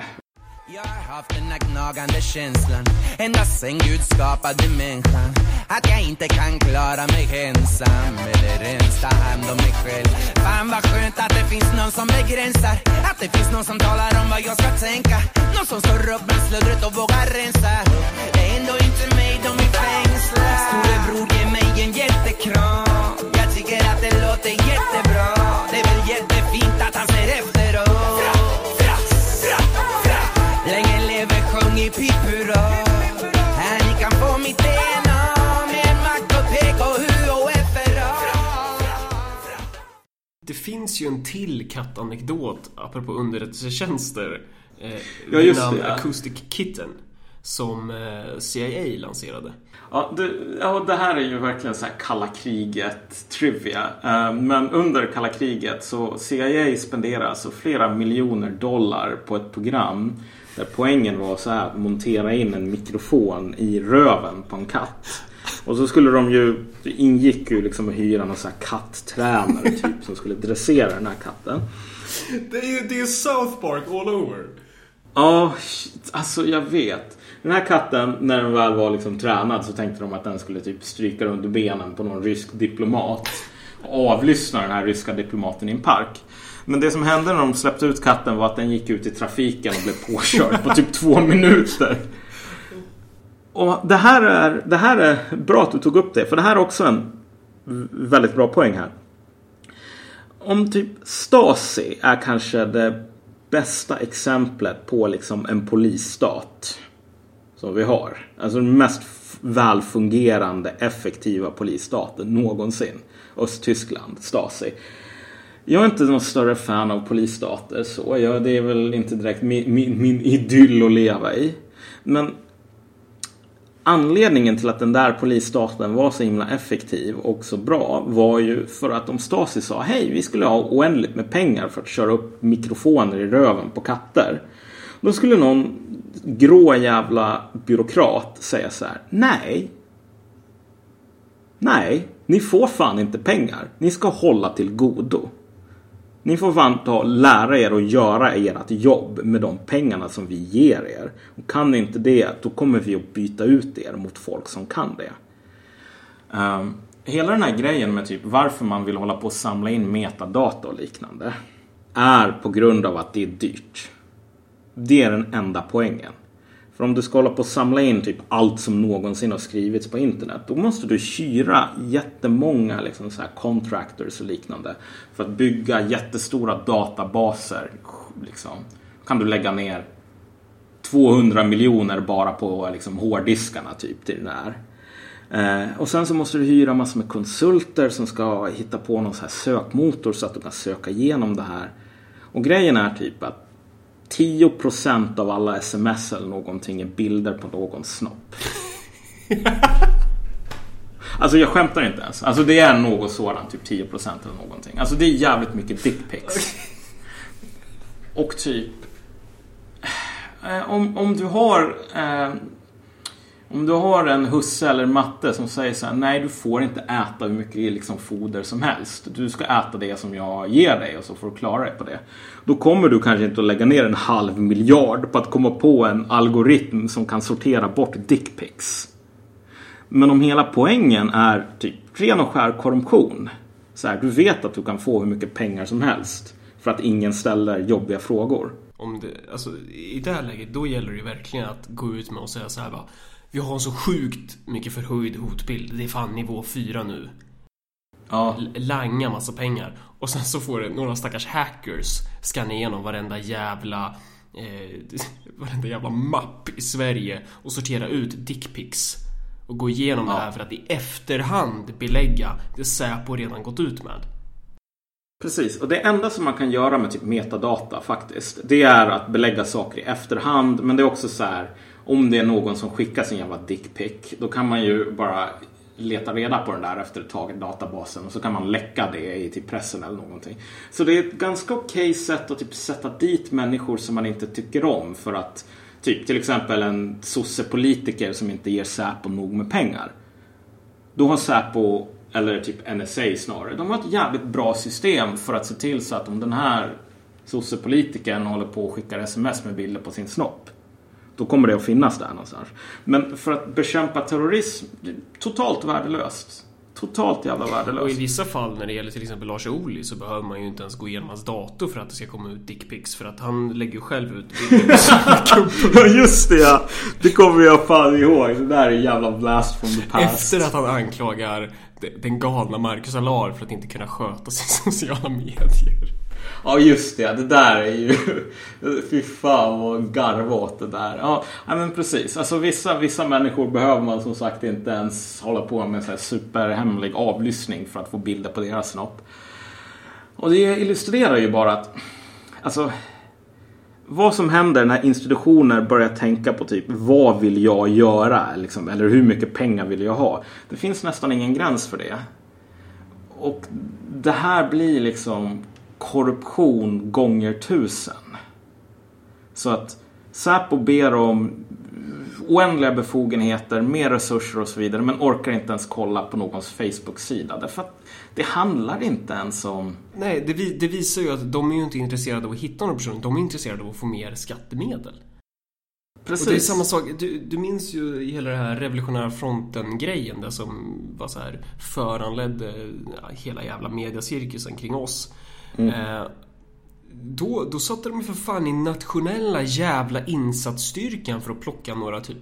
Speaker 4: Jag har haft den här gnagande känslan ända sen Gud skapade människan. Att jag inte kan klara mig ensam eller ens ta hand om mig själv. Fan vad skönt att det finns någon som begränsar Att det finns någon som talar om vad jag ska tänka. Någon som står upp med slödret och vågar rensa Det är ändå inte mig de vill fängsla Storebror ge mig en jättekram Jag tycker att det låter jättebra. Det
Speaker 1: finns ju en till kattanekdot apropå underrättelsetjänster. Eh,
Speaker 2: Ja, just
Speaker 1: namn
Speaker 2: det.
Speaker 1: Acoustic Kitten. Som eh, CIA lanserade.
Speaker 2: Ja, det, ja, det här är ju verkligen så här kalla kriget trivia. Eh, Men under kalla kriget så CIA spenderar alltså flera miljoner dollar på ett program där poängen var så här att montera in en mikrofon i röven på en katt. Och så skulle de ju, det ingick ju liksom att hyra någon så här katttränare typ som skulle dressera den här katten.
Speaker 1: Det är ju det är South Park all over.
Speaker 2: Ja, alltså jag vet. Den här katten, när den väl var liksom tränad så tänkte de att den skulle typ stryka under benen på någon rysk diplomat. Och avlyssna den här ryska diplomaten i en park. Men det som hände när de släppte ut katten var att den gick ut i trafiken och blev påkörd på typ två minuter. Och det här, är, det här är bra att du tog upp det, för det här är också en väldigt bra poäng här. Om typ Stasi är kanske det bästa exemplet på liksom en polisstat som vi har. Alltså den mest välfungerande, effektiva polisstaten någonsin. Östtyskland, Stasi. Jag är inte någon större fan av polisstater så. Jag, det är väl inte direkt min, min, min idyll att leva i. Men Anledningen till att den där polisstaten var så himla effektiv och så bra var ju för att om Stasi sa hej, vi skulle ha oändligt med pengar för att köra upp mikrofoner i röven på katter. Då skulle någon grå jävla byråkrat säga så här, nej. Nej, ni får fan inte pengar. Ni ska hålla till godo. Ni får fan ta lära er att göra ert jobb med de pengarna som vi ger er. Och kan ni inte det, då kommer vi att byta ut er mot folk som kan det. Um, hela den här grejen med typ varför man vill hålla på och samla in metadata och liknande är på grund av att det är dyrt. Det är den enda poängen. För om du ska hålla på och samla in typ allt som någonsin har skrivits på internet. Då måste du hyra jättemånga liksom så här contractors och liknande. För att bygga jättestora databaser. Liksom. Kan du lägga ner 200 miljoner bara på liksom, hårddiskarna typ till den här. Eh, och sen så måste du hyra massor med konsulter som ska hitta på någon så här sökmotor så att du kan söka igenom det här. Och grejen är typ att 10% av alla sms eller någonting är bilder på någons snopp. alltså jag skämtar inte ens. Alltså det är något sådant, typ 10% eller någonting. Alltså det är jävligt mycket dickpics. Och typ eh, om, om du har eh, om du har en husse eller matte som säger så här, nej du får inte äta hur mycket liksom, foder som helst. Du ska äta det som jag ger dig och så får du klara dig på det. Då kommer du kanske inte att lägga ner en halv miljard på att komma på en algoritm som kan sortera bort dickpics. Men om hela poängen är typ ren och skär korruption. Så här, du vet att du kan få hur mycket pengar som helst för att ingen ställer jobbiga frågor.
Speaker 1: Om det, alltså, I det här läget då gäller det ju verkligen att gå ut med och säga så här bara vi har så sjukt mycket förhöjd hotbild. Det är fan nivå 4 nu.
Speaker 2: Ja.
Speaker 1: Langa massa pengar. Och sen så får det några stackars hackers scanna igenom varenda jävla eh, varenda jävla mapp i Sverige och sortera ut dickpics. Och gå igenom det här för att i efterhand belägga det Säpo redan gått ut med.
Speaker 2: Precis, och det enda som man kan göra med typ metadata faktiskt. Det är att belägga saker i efterhand. Men det är också så här. Om det är någon som skickar sin jävla dickpic. Då kan man ju bara leta reda på den där efter ett tag i databasen. Och så kan man läcka det i till pressen eller någonting. Så det är ett ganska okej sätt att typ sätta dit människor som man inte tycker om. För att typ till exempel en sossepolitiker som inte ger Säpo nog med pengar. Då har Säpo, eller typ NSA snarare, de har ett jävligt bra system för att se till så att om den här sossepolitikern håller på och skickar sms med bilder på sin snopp. Då kommer det att finnas där någonstans. Men för att bekämpa terrorism, totalt värdelöst. Totalt jävla
Speaker 1: Och i
Speaker 2: värdelöst.
Speaker 1: vissa fall när det gäller till exempel Lars Ohly så behöver man ju inte ens gå igenom hans dator för att det ska komma ut dickpics för att han lägger ju själv ut.
Speaker 2: Ja just det ja! Det kommer jag fan ihåg. Det där är jävla blast from the past.
Speaker 1: Efter att han anklagar de- den galna Marcus Allard för att inte kunna sköta sina sociala medier.
Speaker 2: Ja just det, det där är ju... Fy fan vad garva åt det där. Ja, men precis. Alltså vissa, vissa människor behöver man som sagt inte ens hålla på med så här superhemlig avlyssning för att få bilder på deras snopp. Och det illustrerar ju bara att... Alltså... Vad som händer när institutioner börjar tänka på typ vad vill jag göra? Liksom, eller hur mycket pengar vill jag ha? Det finns nästan ingen gräns för det. Och det här blir liksom korruption gånger tusen. Så att Säpo ber om oändliga befogenheter, mer resurser och så vidare men orkar inte ens kolla på någons Facebook-sida. Därför att det handlar inte ens om...
Speaker 1: Nej, det, det visar ju att de är ju inte intresserade av att hitta någon person. De är intresserade av att få mer skattemedel.
Speaker 2: Precis.
Speaker 1: Och det är samma sak. Du, du minns ju hela det här revolutionära fronten-grejen där som var så här föranledde hela jävla mediacirkusen kring oss. Eh, då, då satte de ju för fan i nationella jävla insatsstyrkan för att plocka några typ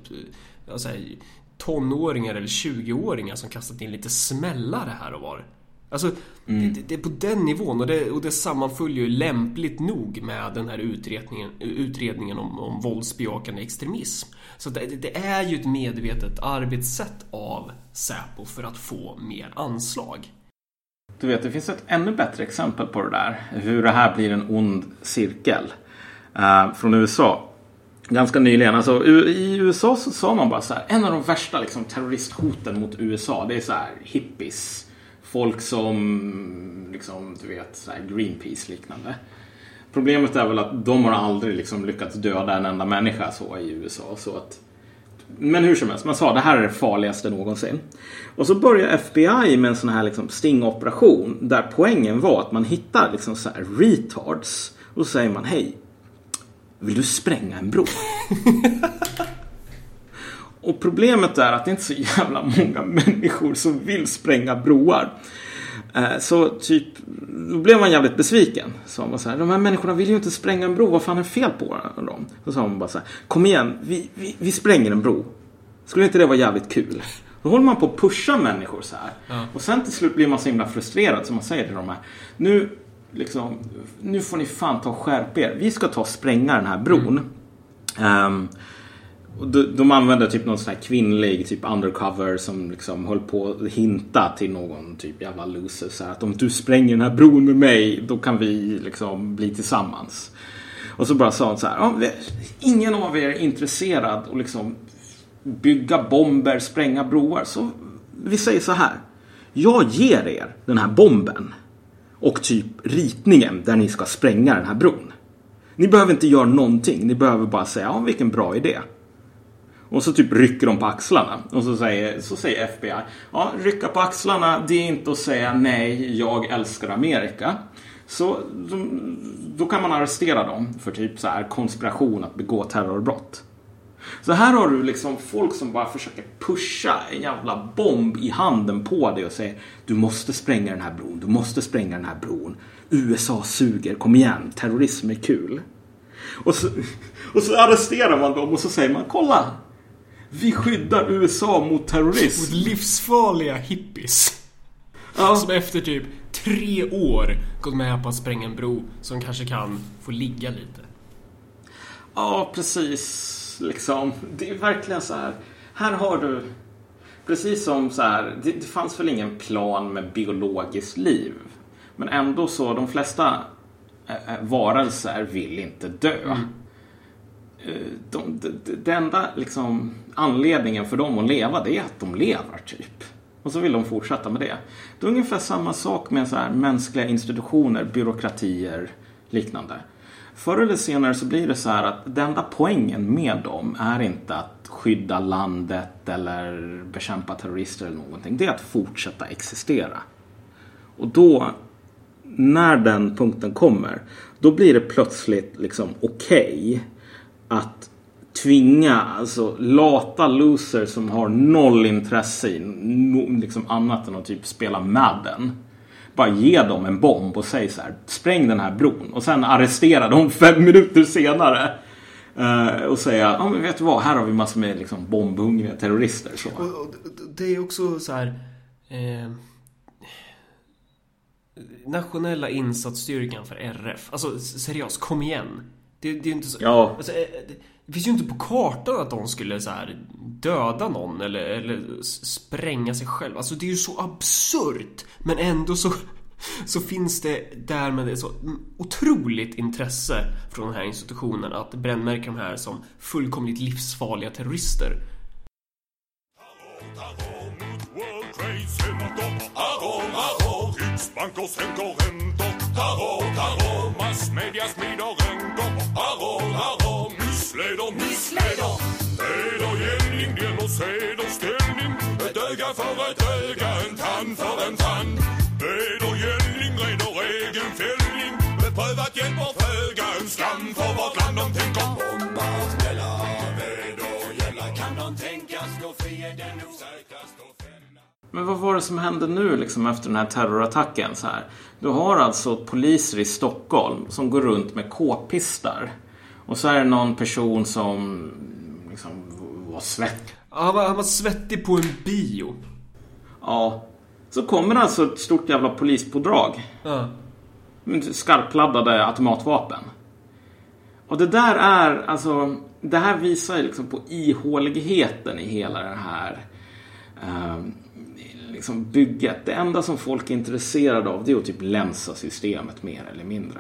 Speaker 1: ja, så här, tonåringar eller 20-åringar som kastat in lite smällare här och var. Alltså, det, det är på den nivån och det, och det sammanföljer ju lämpligt nog med den här utredningen, utredningen om, om våldsbejakande extremism. Så det, det är ju ett medvetet arbetssätt av Säpo för att få mer anslag.
Speaker 2: Du vet, det finns ett ännu bättre exempel på det där. Hur det här blir en ond cirkel. eh, från USA. Ganska nyligen. Alltså, I USA så sa man bara så här. En av de värsta liksom, terroristhoten mot USA. Det är så här hippies. Folk som, liksom, du vet, så här Greenpeace liknande. Problemet är väl att de har aldrig liksom, lyckats döda en enda människa så i USA. Så att men hur som helst, man sa det här är det farligaste någonsin. Och så börjar FBI med en sån här liksom stingoperation där poängen var att man hittar liksom så här retards. Och så säger man hej, vill du spränga en bro? och problemet är att det inte är så jävla många människor som vill spränga broar. Eh, Så typ, då blev man jävligt besviken. Så man så här, de här människorna vill ju inte spränga en bro, vad fan är fel på dem? Så sa man bara så här, kom igen, vi, vi, vi spränger en bro. Skulle inte det vara jävligt kul? Då håller man på att pusha människor så här. Och sen till slut blir man så himla frustrerad som man säger till de här. Nu, liksom, nu får ni fan ta och skärp er. Vi ska ta och spränga den här bron. Ehm, och de, de använde typ någon sån här kvinnlig typ undercover som liksom höll på att hinta till någon typ jävla loser så här, att om du spränger den här bron med mig då kan vi liksom bli tillsammans. Och så bara sa hon så här, ingen av er är intresserad att liksom bygga bomber, spränga broar. Så vi säger så här, jag ger er den här bomben och typ ritningen där ni ska spränga den här bron. Ni behöver inte göra någonting, ni behöver bara säga, ja vilken bra idé. Och så typ rycker de på axlarna. Och så säger, så säger FBI. Ja, rycka på axlarna, det är inte att säga nej, jag älskar Amerika. Så de, då kan man arrestera dem för typ så här konspiration att begå terrorbrott. Så här har du liksom folk som bara försöker pusha en jävla bomb i handen på dig och säger du måste spränga den här bron, du måste spränga den här bron. USA suger, kom igen, terrorism är kul. Och så, och så arresterar man dem och så säger man kolla! Vi skyddar USA mot terrorism.
Speaker 1: Mot livsfarliga hippies.
Speaker 2: Ja.
Speaker 1: Som efter typ tre år gått med på att spränga en bro som kanske kan få ligga lite.
Speaker 2: Ja, precis. Liksom. Det är verkligen så här. Här har du... Precis som så här. Det, det fanns väl ingen plan med biologiskt liv. Men ändå så, de flesta eh, eh, varelser vill inte dö. Eh, Eh, de, de, de, enda liksom, anledningen för dem att leva, det är att de lever, typ. Och så vill de fortsätta med det. Det är ungefär samma sak med så här, mänskliga institutioner, byråkratier, liknande. Förr eller senare så blir det så här att den enda poängen med dem är inte att skydda landet eller bekämpa terrorister eller någonting. Det är att fortsätta existera. Och då, när den punkten kommer, då blir det plötsligt liksom okej att tvinga alltså lata losers som har noll intresse i no, liksom annat än att typ spela Madden. Bara ge dem en bomb och säg så här, spräng den här bron och sen arrestera dem fem minuter senare. Eh, och säga, ja men vet du vad, här har vi massor med liksom bombhungriga terrorister. Så.
Speaker 1: Och, och det är också så här... Eh, nationella insatsstyrkan för RF. Alltså seriöst, kom igen. Det, det är ju inte så...
Speaker 2: Ja.
Speaker 1: Alltså, eh, det, det finns ju inte på kartan att de skulle så här döda någon eller, eller spränga sig själv. Alltså det är ju så absurt. Men ändå så, så finns det därmed ett så otroligt intresse från den här institutionen att brännmärka de här som fullkomligt livsfarliga terrorister.
Speaker 5: Hallå, och missleder, missleder. och sed och ställning. Ett öga för ett öga, en tand för en tand. Leder gällning och egen fällning. Beprövat hjälper föga, en skam för vårt land de tänker. Bombar, och gälla. Kan de tänkas gå fri är den osäkrast att fälla.
Speaker 2: Men vad var det som hände nu liksom efter den här terrorattacken? Så här? Du har alltså poliser i Stockholm som går runt med k-pistar. Och så är det någon person som liksom var svett.
Speaker 1: Ja, Han var, han var svettig på en bio.
Speaker 2: Ja. Så kommer alltså ett stort jävla polispådrag.
Speaker 1: Ja.
Speaker 2: med Skarpladdade automatvapen. Och det där är, alltså, det här visar ju liksom på ihåligheten i hela det här eh, liksom bygget. Det enda som folk är intresserade av det är att typ länsa systemet mer eller mindre.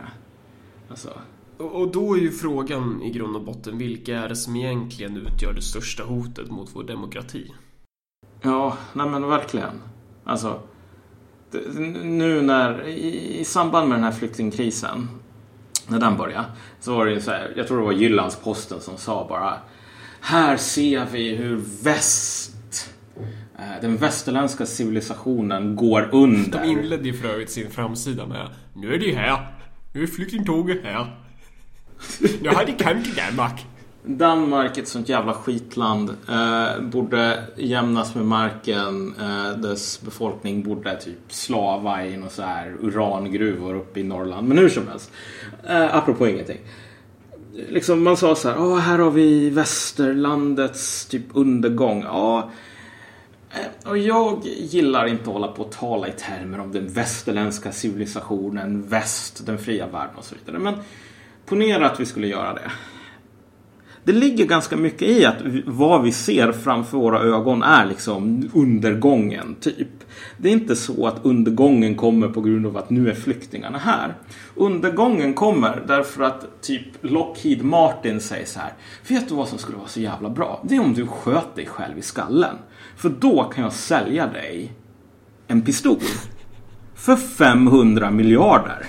Speaker 2: Alltså,
Speaker 1: Och, då är ju frågan i grund och botten, vilka är det som egentligen utgör det största hotet mot vår demokrati?
Speaker 2: Ja, nej men verkligen. Alltså, det, nu när, i, i samband med den här flyktingkrisen, när den började, så var det ju så här, jag tror det var Jyllands-Posten som sa bara, här ser vi hur väst, eh, den västerländska civilisationen går under.
Speaker 1: De inledde ju för övrigt sin framsida med Nu är de här. Nu är flyktingtåget här. Nu har de kommit till Danmark.
Speaker 2: Danmark, ett sånt jävla skitland, eh, borde jämnas med marken. Eh, dess befolkning borde typ slava i några så här urangruvor uppe i Norrland. Men hur som helst. Eh, apropå ingenting. Liksom man sa så här, oh, här har vi västerlandets typ undergång. Ja, eh, och jag gillar inte att hålla på och tala i termer om den västerländska civilisationen, väst, den fria världen och så vidare. Men ponera att vi skulle göra det. Det ligger ganska mycket i att vad vi ser framför våra ögon är liksom undergången, typ. Det är inte så att undergången kommer på grund av att nu är flyktingarna här. Undergången kommer därför att typ Lockheed Martin säger så här. Vet du vad som skulle vara så jävla bra? Det är om du sköt dig själv i skallen. För då kan jag sälja dig en pistol. För 500 miljarder.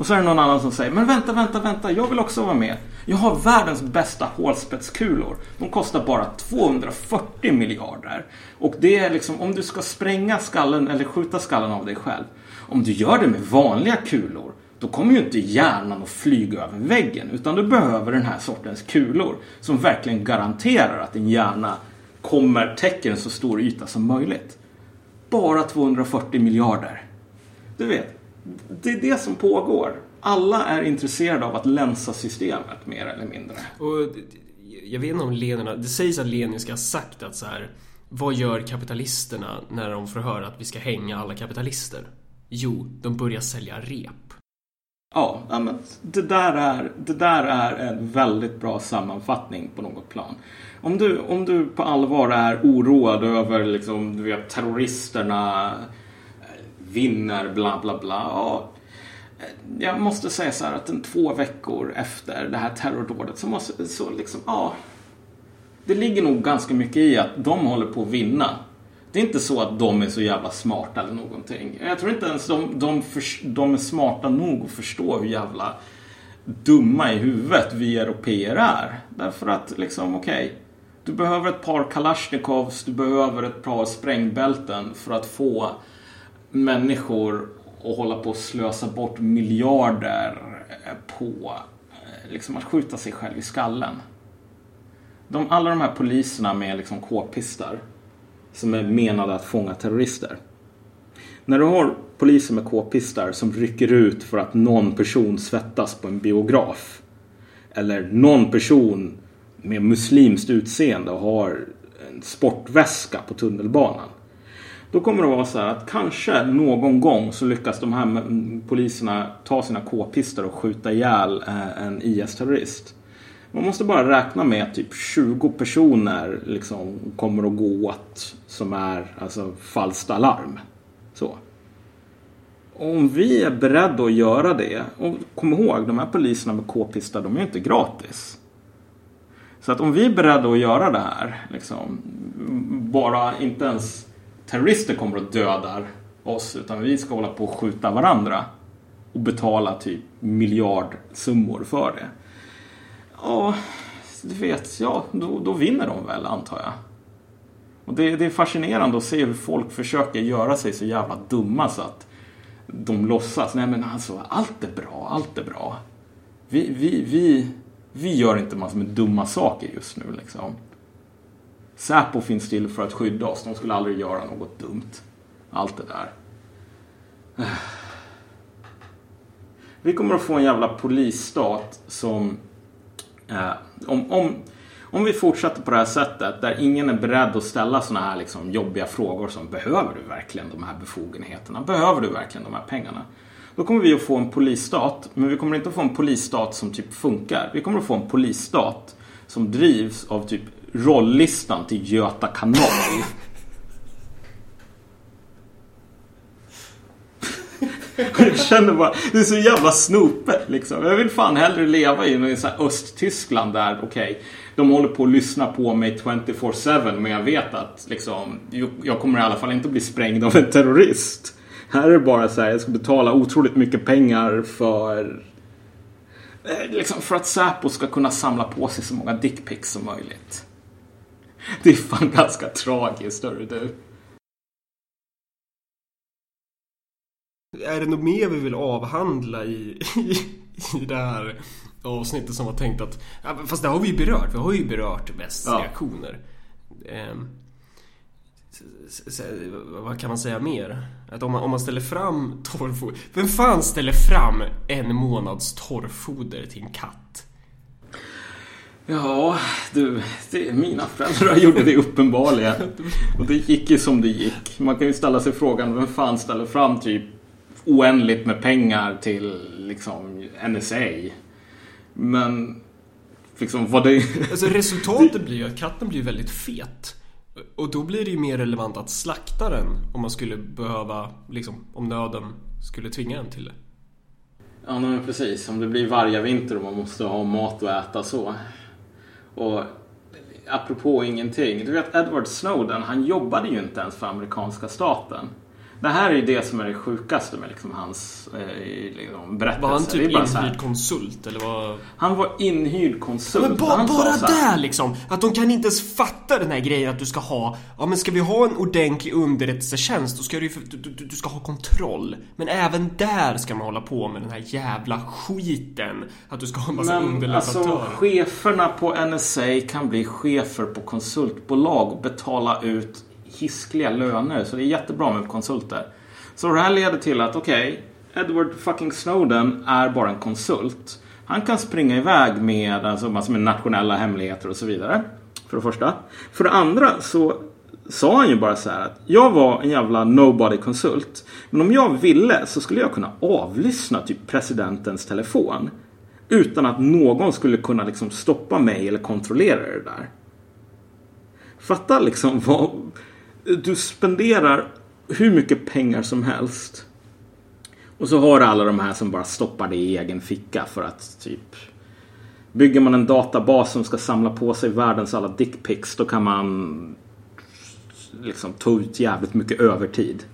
Speaker 2: Och så är det någon annan som säger, men vänta, vänta, vänta, jag vill också vara med. Jag har världens bästa hålspetskulor. De kostar bara 240 miljarder. Och det är liksom, om du ska spränga skallen eller skjuta skallen av dig själv. Om du gör det med vanliga kulor, då kommer ju inte hjärnan att flyga över väggen. Utan du behöver den här sortens kulor som verkligen garanterar att din hjärna kommer täcker en så stor yta som möjligt. Bara 240 miljarder. Du vet, det är det som pågår. Alla är intresserade av att länsa systemet mer eller mindre.
Speaker 1: Och jag vet inte om Lenin Det sägs att Lenin ska ha sagt att så här. Vad gör kapitalisterna när de får höra att vi ska hänga alla kapitalister? Jo, de börjar sälja rep.
Speaker 2: Ja, men det där, är, det där är en väldigt bra sammanfattning på något plan. Om du, om du på allvar är oroad över liksom, du vet, terroristerna vinner bla bla bla. Och eh, jag måste säga så här att en två veckor efter det här terrordådet så måste så liksom, ja. Det ligger nog ganska mycket i att de håller på att vinna. Det är inte så att de är så jävla smarta eller någonting. Jag tror inte ens de, de, för, de är smarta nog att förstå hur jävla dumma i huvudet vi europeer är. Därför att liksom, okej. du behöver ett par kalasjnikovs, du behöver ett par sprängbälten för att få människor och hålla på att slösa bort miljarder eh, på eh, liksom att skjuta sig själv i skallen. De, alla de här poliserna med liksom k-pistar som är menade att fånga terrorister. När du har poliser med k-pistar som rycker ut för att någon person svettas på en biograf. Eller någon person med muslimskt utseende och har en sportväska på tunnelbanan. Då kommer det vara så här att kanske någon gång så lyckas de här poliserna ta sina k-pistar och skjuta ihjäl eh, en IS-terrorist. Man måste bara räkna med att typ 20 personer liksom kommer att gå åt som är alltså falskt alarm. Så. Om vi är beredda att göra det, och kom ihåg de här poliserna med k-pistar, de är ju inte gratis. Så att om vi är beredda att göra det här, liksom, bara inte ens terrorister kommer och dödar oss, utan vi ska hålla på och skjuta varandra och betala typ miljardsummor för det. Ja, du vet, ja, då, då vinner de väl antar jag. Och det, det är fascinerande att se hur folk försöker göra sig så jävla dumma så att de låtsas, nej men alltså allt är bra, allt är bra. Vi, vi, vi, vi gör inte massor med dumma saker just nu liksom. Säpo finns till för att skydda oss, de skulle aldrig göra något dumt. Allt det där. Vi kommer att få en jävla polisstat som Eh, om, om, om vi fortsätter på det här sättet där ingen är beredd att ställa sådana här liksom jobbiga frågor som behöver du verkligen de här befogenheterna? Behöver du verkligen de här pengarna? Då kommer vi att få en polisstat, men vi kommer inte att få en polisstat som typ funkar. Vi kommer att få en polisstat som drivs av typ Rollistan till Göta kanal. Jag känner bara, det är så jävla snopet liksom. Jag vill fan hellre leva i någon så här Östtyskland där, okej, de håller på att lyssna på mig 24-7 men jag vet att liksom, jag kommer i alla fall inte bli sprängd av en terrorist. Här är det bara så här, jag ska betala otroligt mycket pengar för eh, liksom för att Säpo ska kunna samla på sig så många dickpics som möjligt. Det är fan ganska tragiskt, hörru du.
Speaker 1: Är det något mer vi vill avhandla i, i, i det här avsnittet som var tänkt att... Fast det har vi ju berört. Vi har ju berört västs
Speaker 2: Ja.
Speaker 1: reaktioner. S- vad kan man säga mer? Att om man, om man ställer fram torrfoder... Vem fan ställer fram en månads torrfoder till en katt?
Speaker 2: Ja, du, det, mina föräldrar gjorde det uppenbarligen. Och det gick ju som det gick. Man kan ju ställa sig frågan, vem fan ställer fram typ oändligt med pengar till liksom NSA? Men liksom vad det...
Speaker 1: Alltså resultatet blir ju att katten blir väldigt fet. Och då blir det ju mer relevant att slakta den om man skulle behöva, liksom, om nöden skulle tvinga en till det.
Speaker 2: Ja, men precis. Om det blir vargavinter och man måste ha mat att äta så. Och apropå ingenting. Du vet Edward Snowden, han jobbade ju inte ens för amerikanska staten. Det här är ju det som är det sjukaste med liksom hans eh, liksom, berättelse.
Speaker 1: Var han typ inhyrd konsult eller vad?
Speaker 2: Han var inhyrd konsult.
Speaker 1: Men ba, bara där liksom! Att de kan inte ens fatta den här grejen att du ska ha Ja men ska vi ha en ordentlig underrättelsetjänst då ska du, du, du, du ska ha kontroll Men även där ska man hålla på med den här jävla skiten Att du ska ha en massa
Speaker 2: Men
Speaker 1: underleverantörer
Speaker 2: alltså cheferna på NSA kan bli chefer på konsultbolag och betala ut hiskliga löner. Så det är jättebra med konsulter. Så det här leder till att okej, Edward fucking Snowden är bara en konsult. Han kan springa iväg med alltså, massor med nationella hemligheter och så vidare. För det första. För det andra så sa han ju bara så här att jag var en jävla nobody-konsult. Men om jag ville så skulle jag kunna avlyssna typ presidentens telefon. Utan att någon skulle kunna liksom stoppa mig eller kontrollera det där. Fatta liksom vad... Du spenderar hur mycket pengar som helst. Och så har du alla de här som bara stoppar det i egen ficka för att typ... Bygger man en databas som ska samla på sig världens alla dickpics då kan man liksom ta ut jävligt mycket övertid.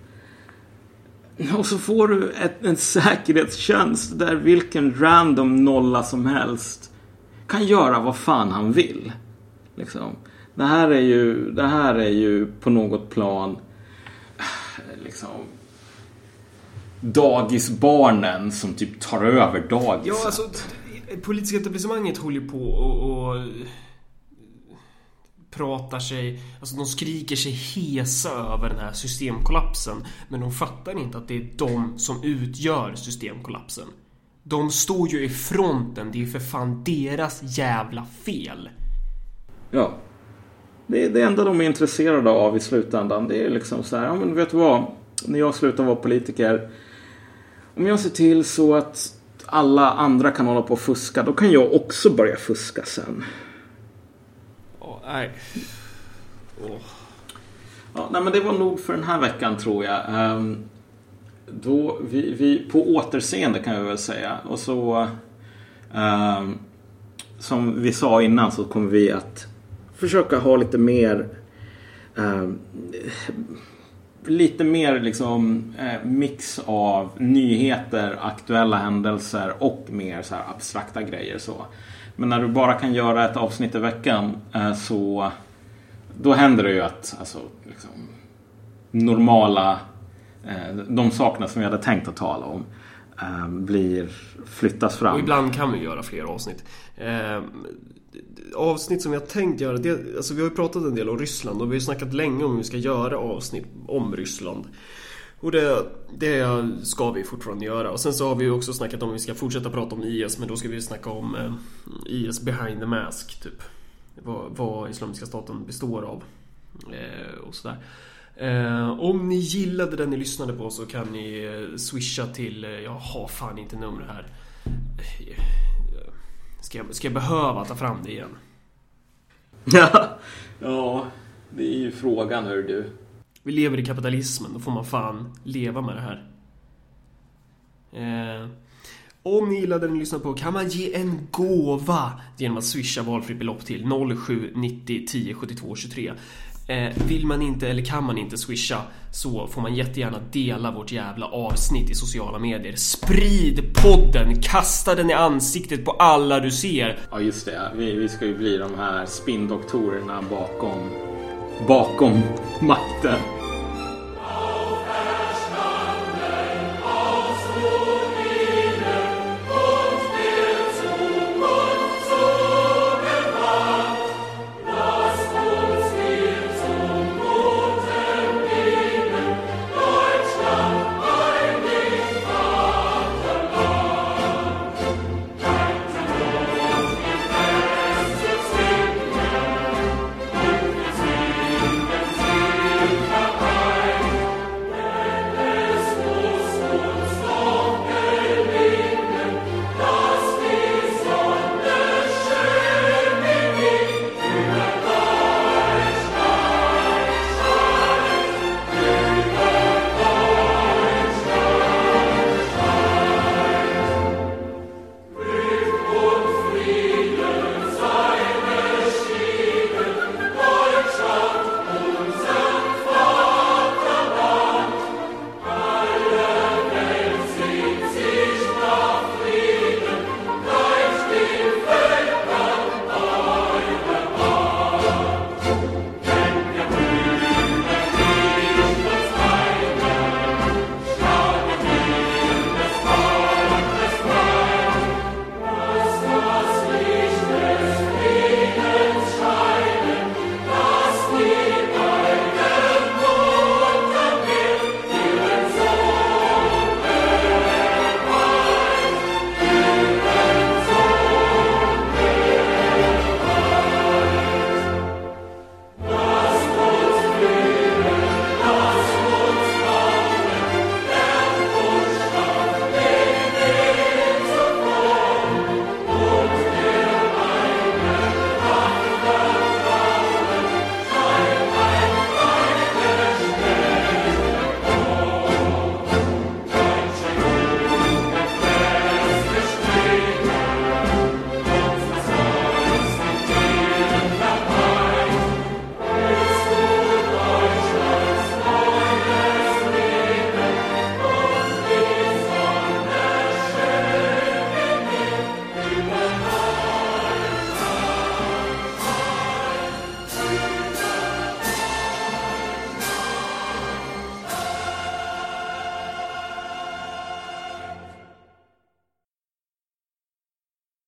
Speaker 2: Och så får du ett, en säkerhetstjänst där vilken random nolla som helst kan göra vad fan han vill. Liksom. Det, här är ju, det här är ju på något plan liksom dagisbarnen som typ tar över dagiset.
Speaker 1: Ja, alltså politiska etablissemanget håller ju på och, och pratar sig, alltså de skriker sig hesa över den här systemkollapsen. Men de fattar inte att det är de som utgör systemkollapsen. De står ju i fronten, det är ju för fan deras jävla fel.
Speaker 2: Ja. Det är det enda de är intresserade av i slutändan. Det är liksom så här, ja men vet du vad? När jag slutar vara politiker. Om jag ser till så att alla andra kan hålla på och fuska, då kan jag också börja fuska sen.
Speaker 1: Åh, nej. Åh.
Speaker 2: Ja, nej men det var nog för den här veckan tror jag. Ehm, då vi, vi, på återseende kan jag väl säga. Och så ehm, som vi sa innan så kommer vi att försöka ha lite mer eh, lite mer liksom eh, mix av nyheter, aktuella händelser och mer så här abstrakta grejer så. Men när du bara kan göra ett avsnitt i veckan eh, så då händer det ju att alltså, liksom, normala eh, de sakerna som vi hade tänkt att tala om eh, blir flyttas
Speaker 1: Och
Speaker 2: fram.
Speaker 1: ibland kan vi göra fler avsnitt. Eh, Avsnitt som vi har tänkt göra, det, alltså vi har ju pratat en del om Ryssland och vi har ju snackat länge om hur vi ska göra avsnitt om Ryssland. Och det, det ska vi fortfarande göra. Och sen så har vi ju också snackat om att vi ska fortsätta prata om IS, men då ska vi snacka om eh, IS behind the mask, typ. Vad, vad Islamiska staten består av. Eh, och sådär. Eh, om ni gillade den ni lyssnade på så kan ni eh, swisha till, eh, jag har fan inte numret här. Ska jag, ska jag behöva ta fram det igen?
Speaker 2: Ja, ja, det är ju frågan hör du.
Speaker 1: Vi lever i kapitalismen, då får man fan leva med det här. Eh, om ni gillade den ni lyssnade på kan man ge en gåva genom att swisha valfritt belopp till 0790 10 72 23. Eh, vill man inte eller kan man inte swisha så får man jättegärna dela vårt jävla avsnitt i sociala medier. Sprid podden! Kasta den i ansiktet på alla du ser.
Speaker 2: Ja just det, vi, vi ska ju bli de här spindoktorerna bakom, bakom makten.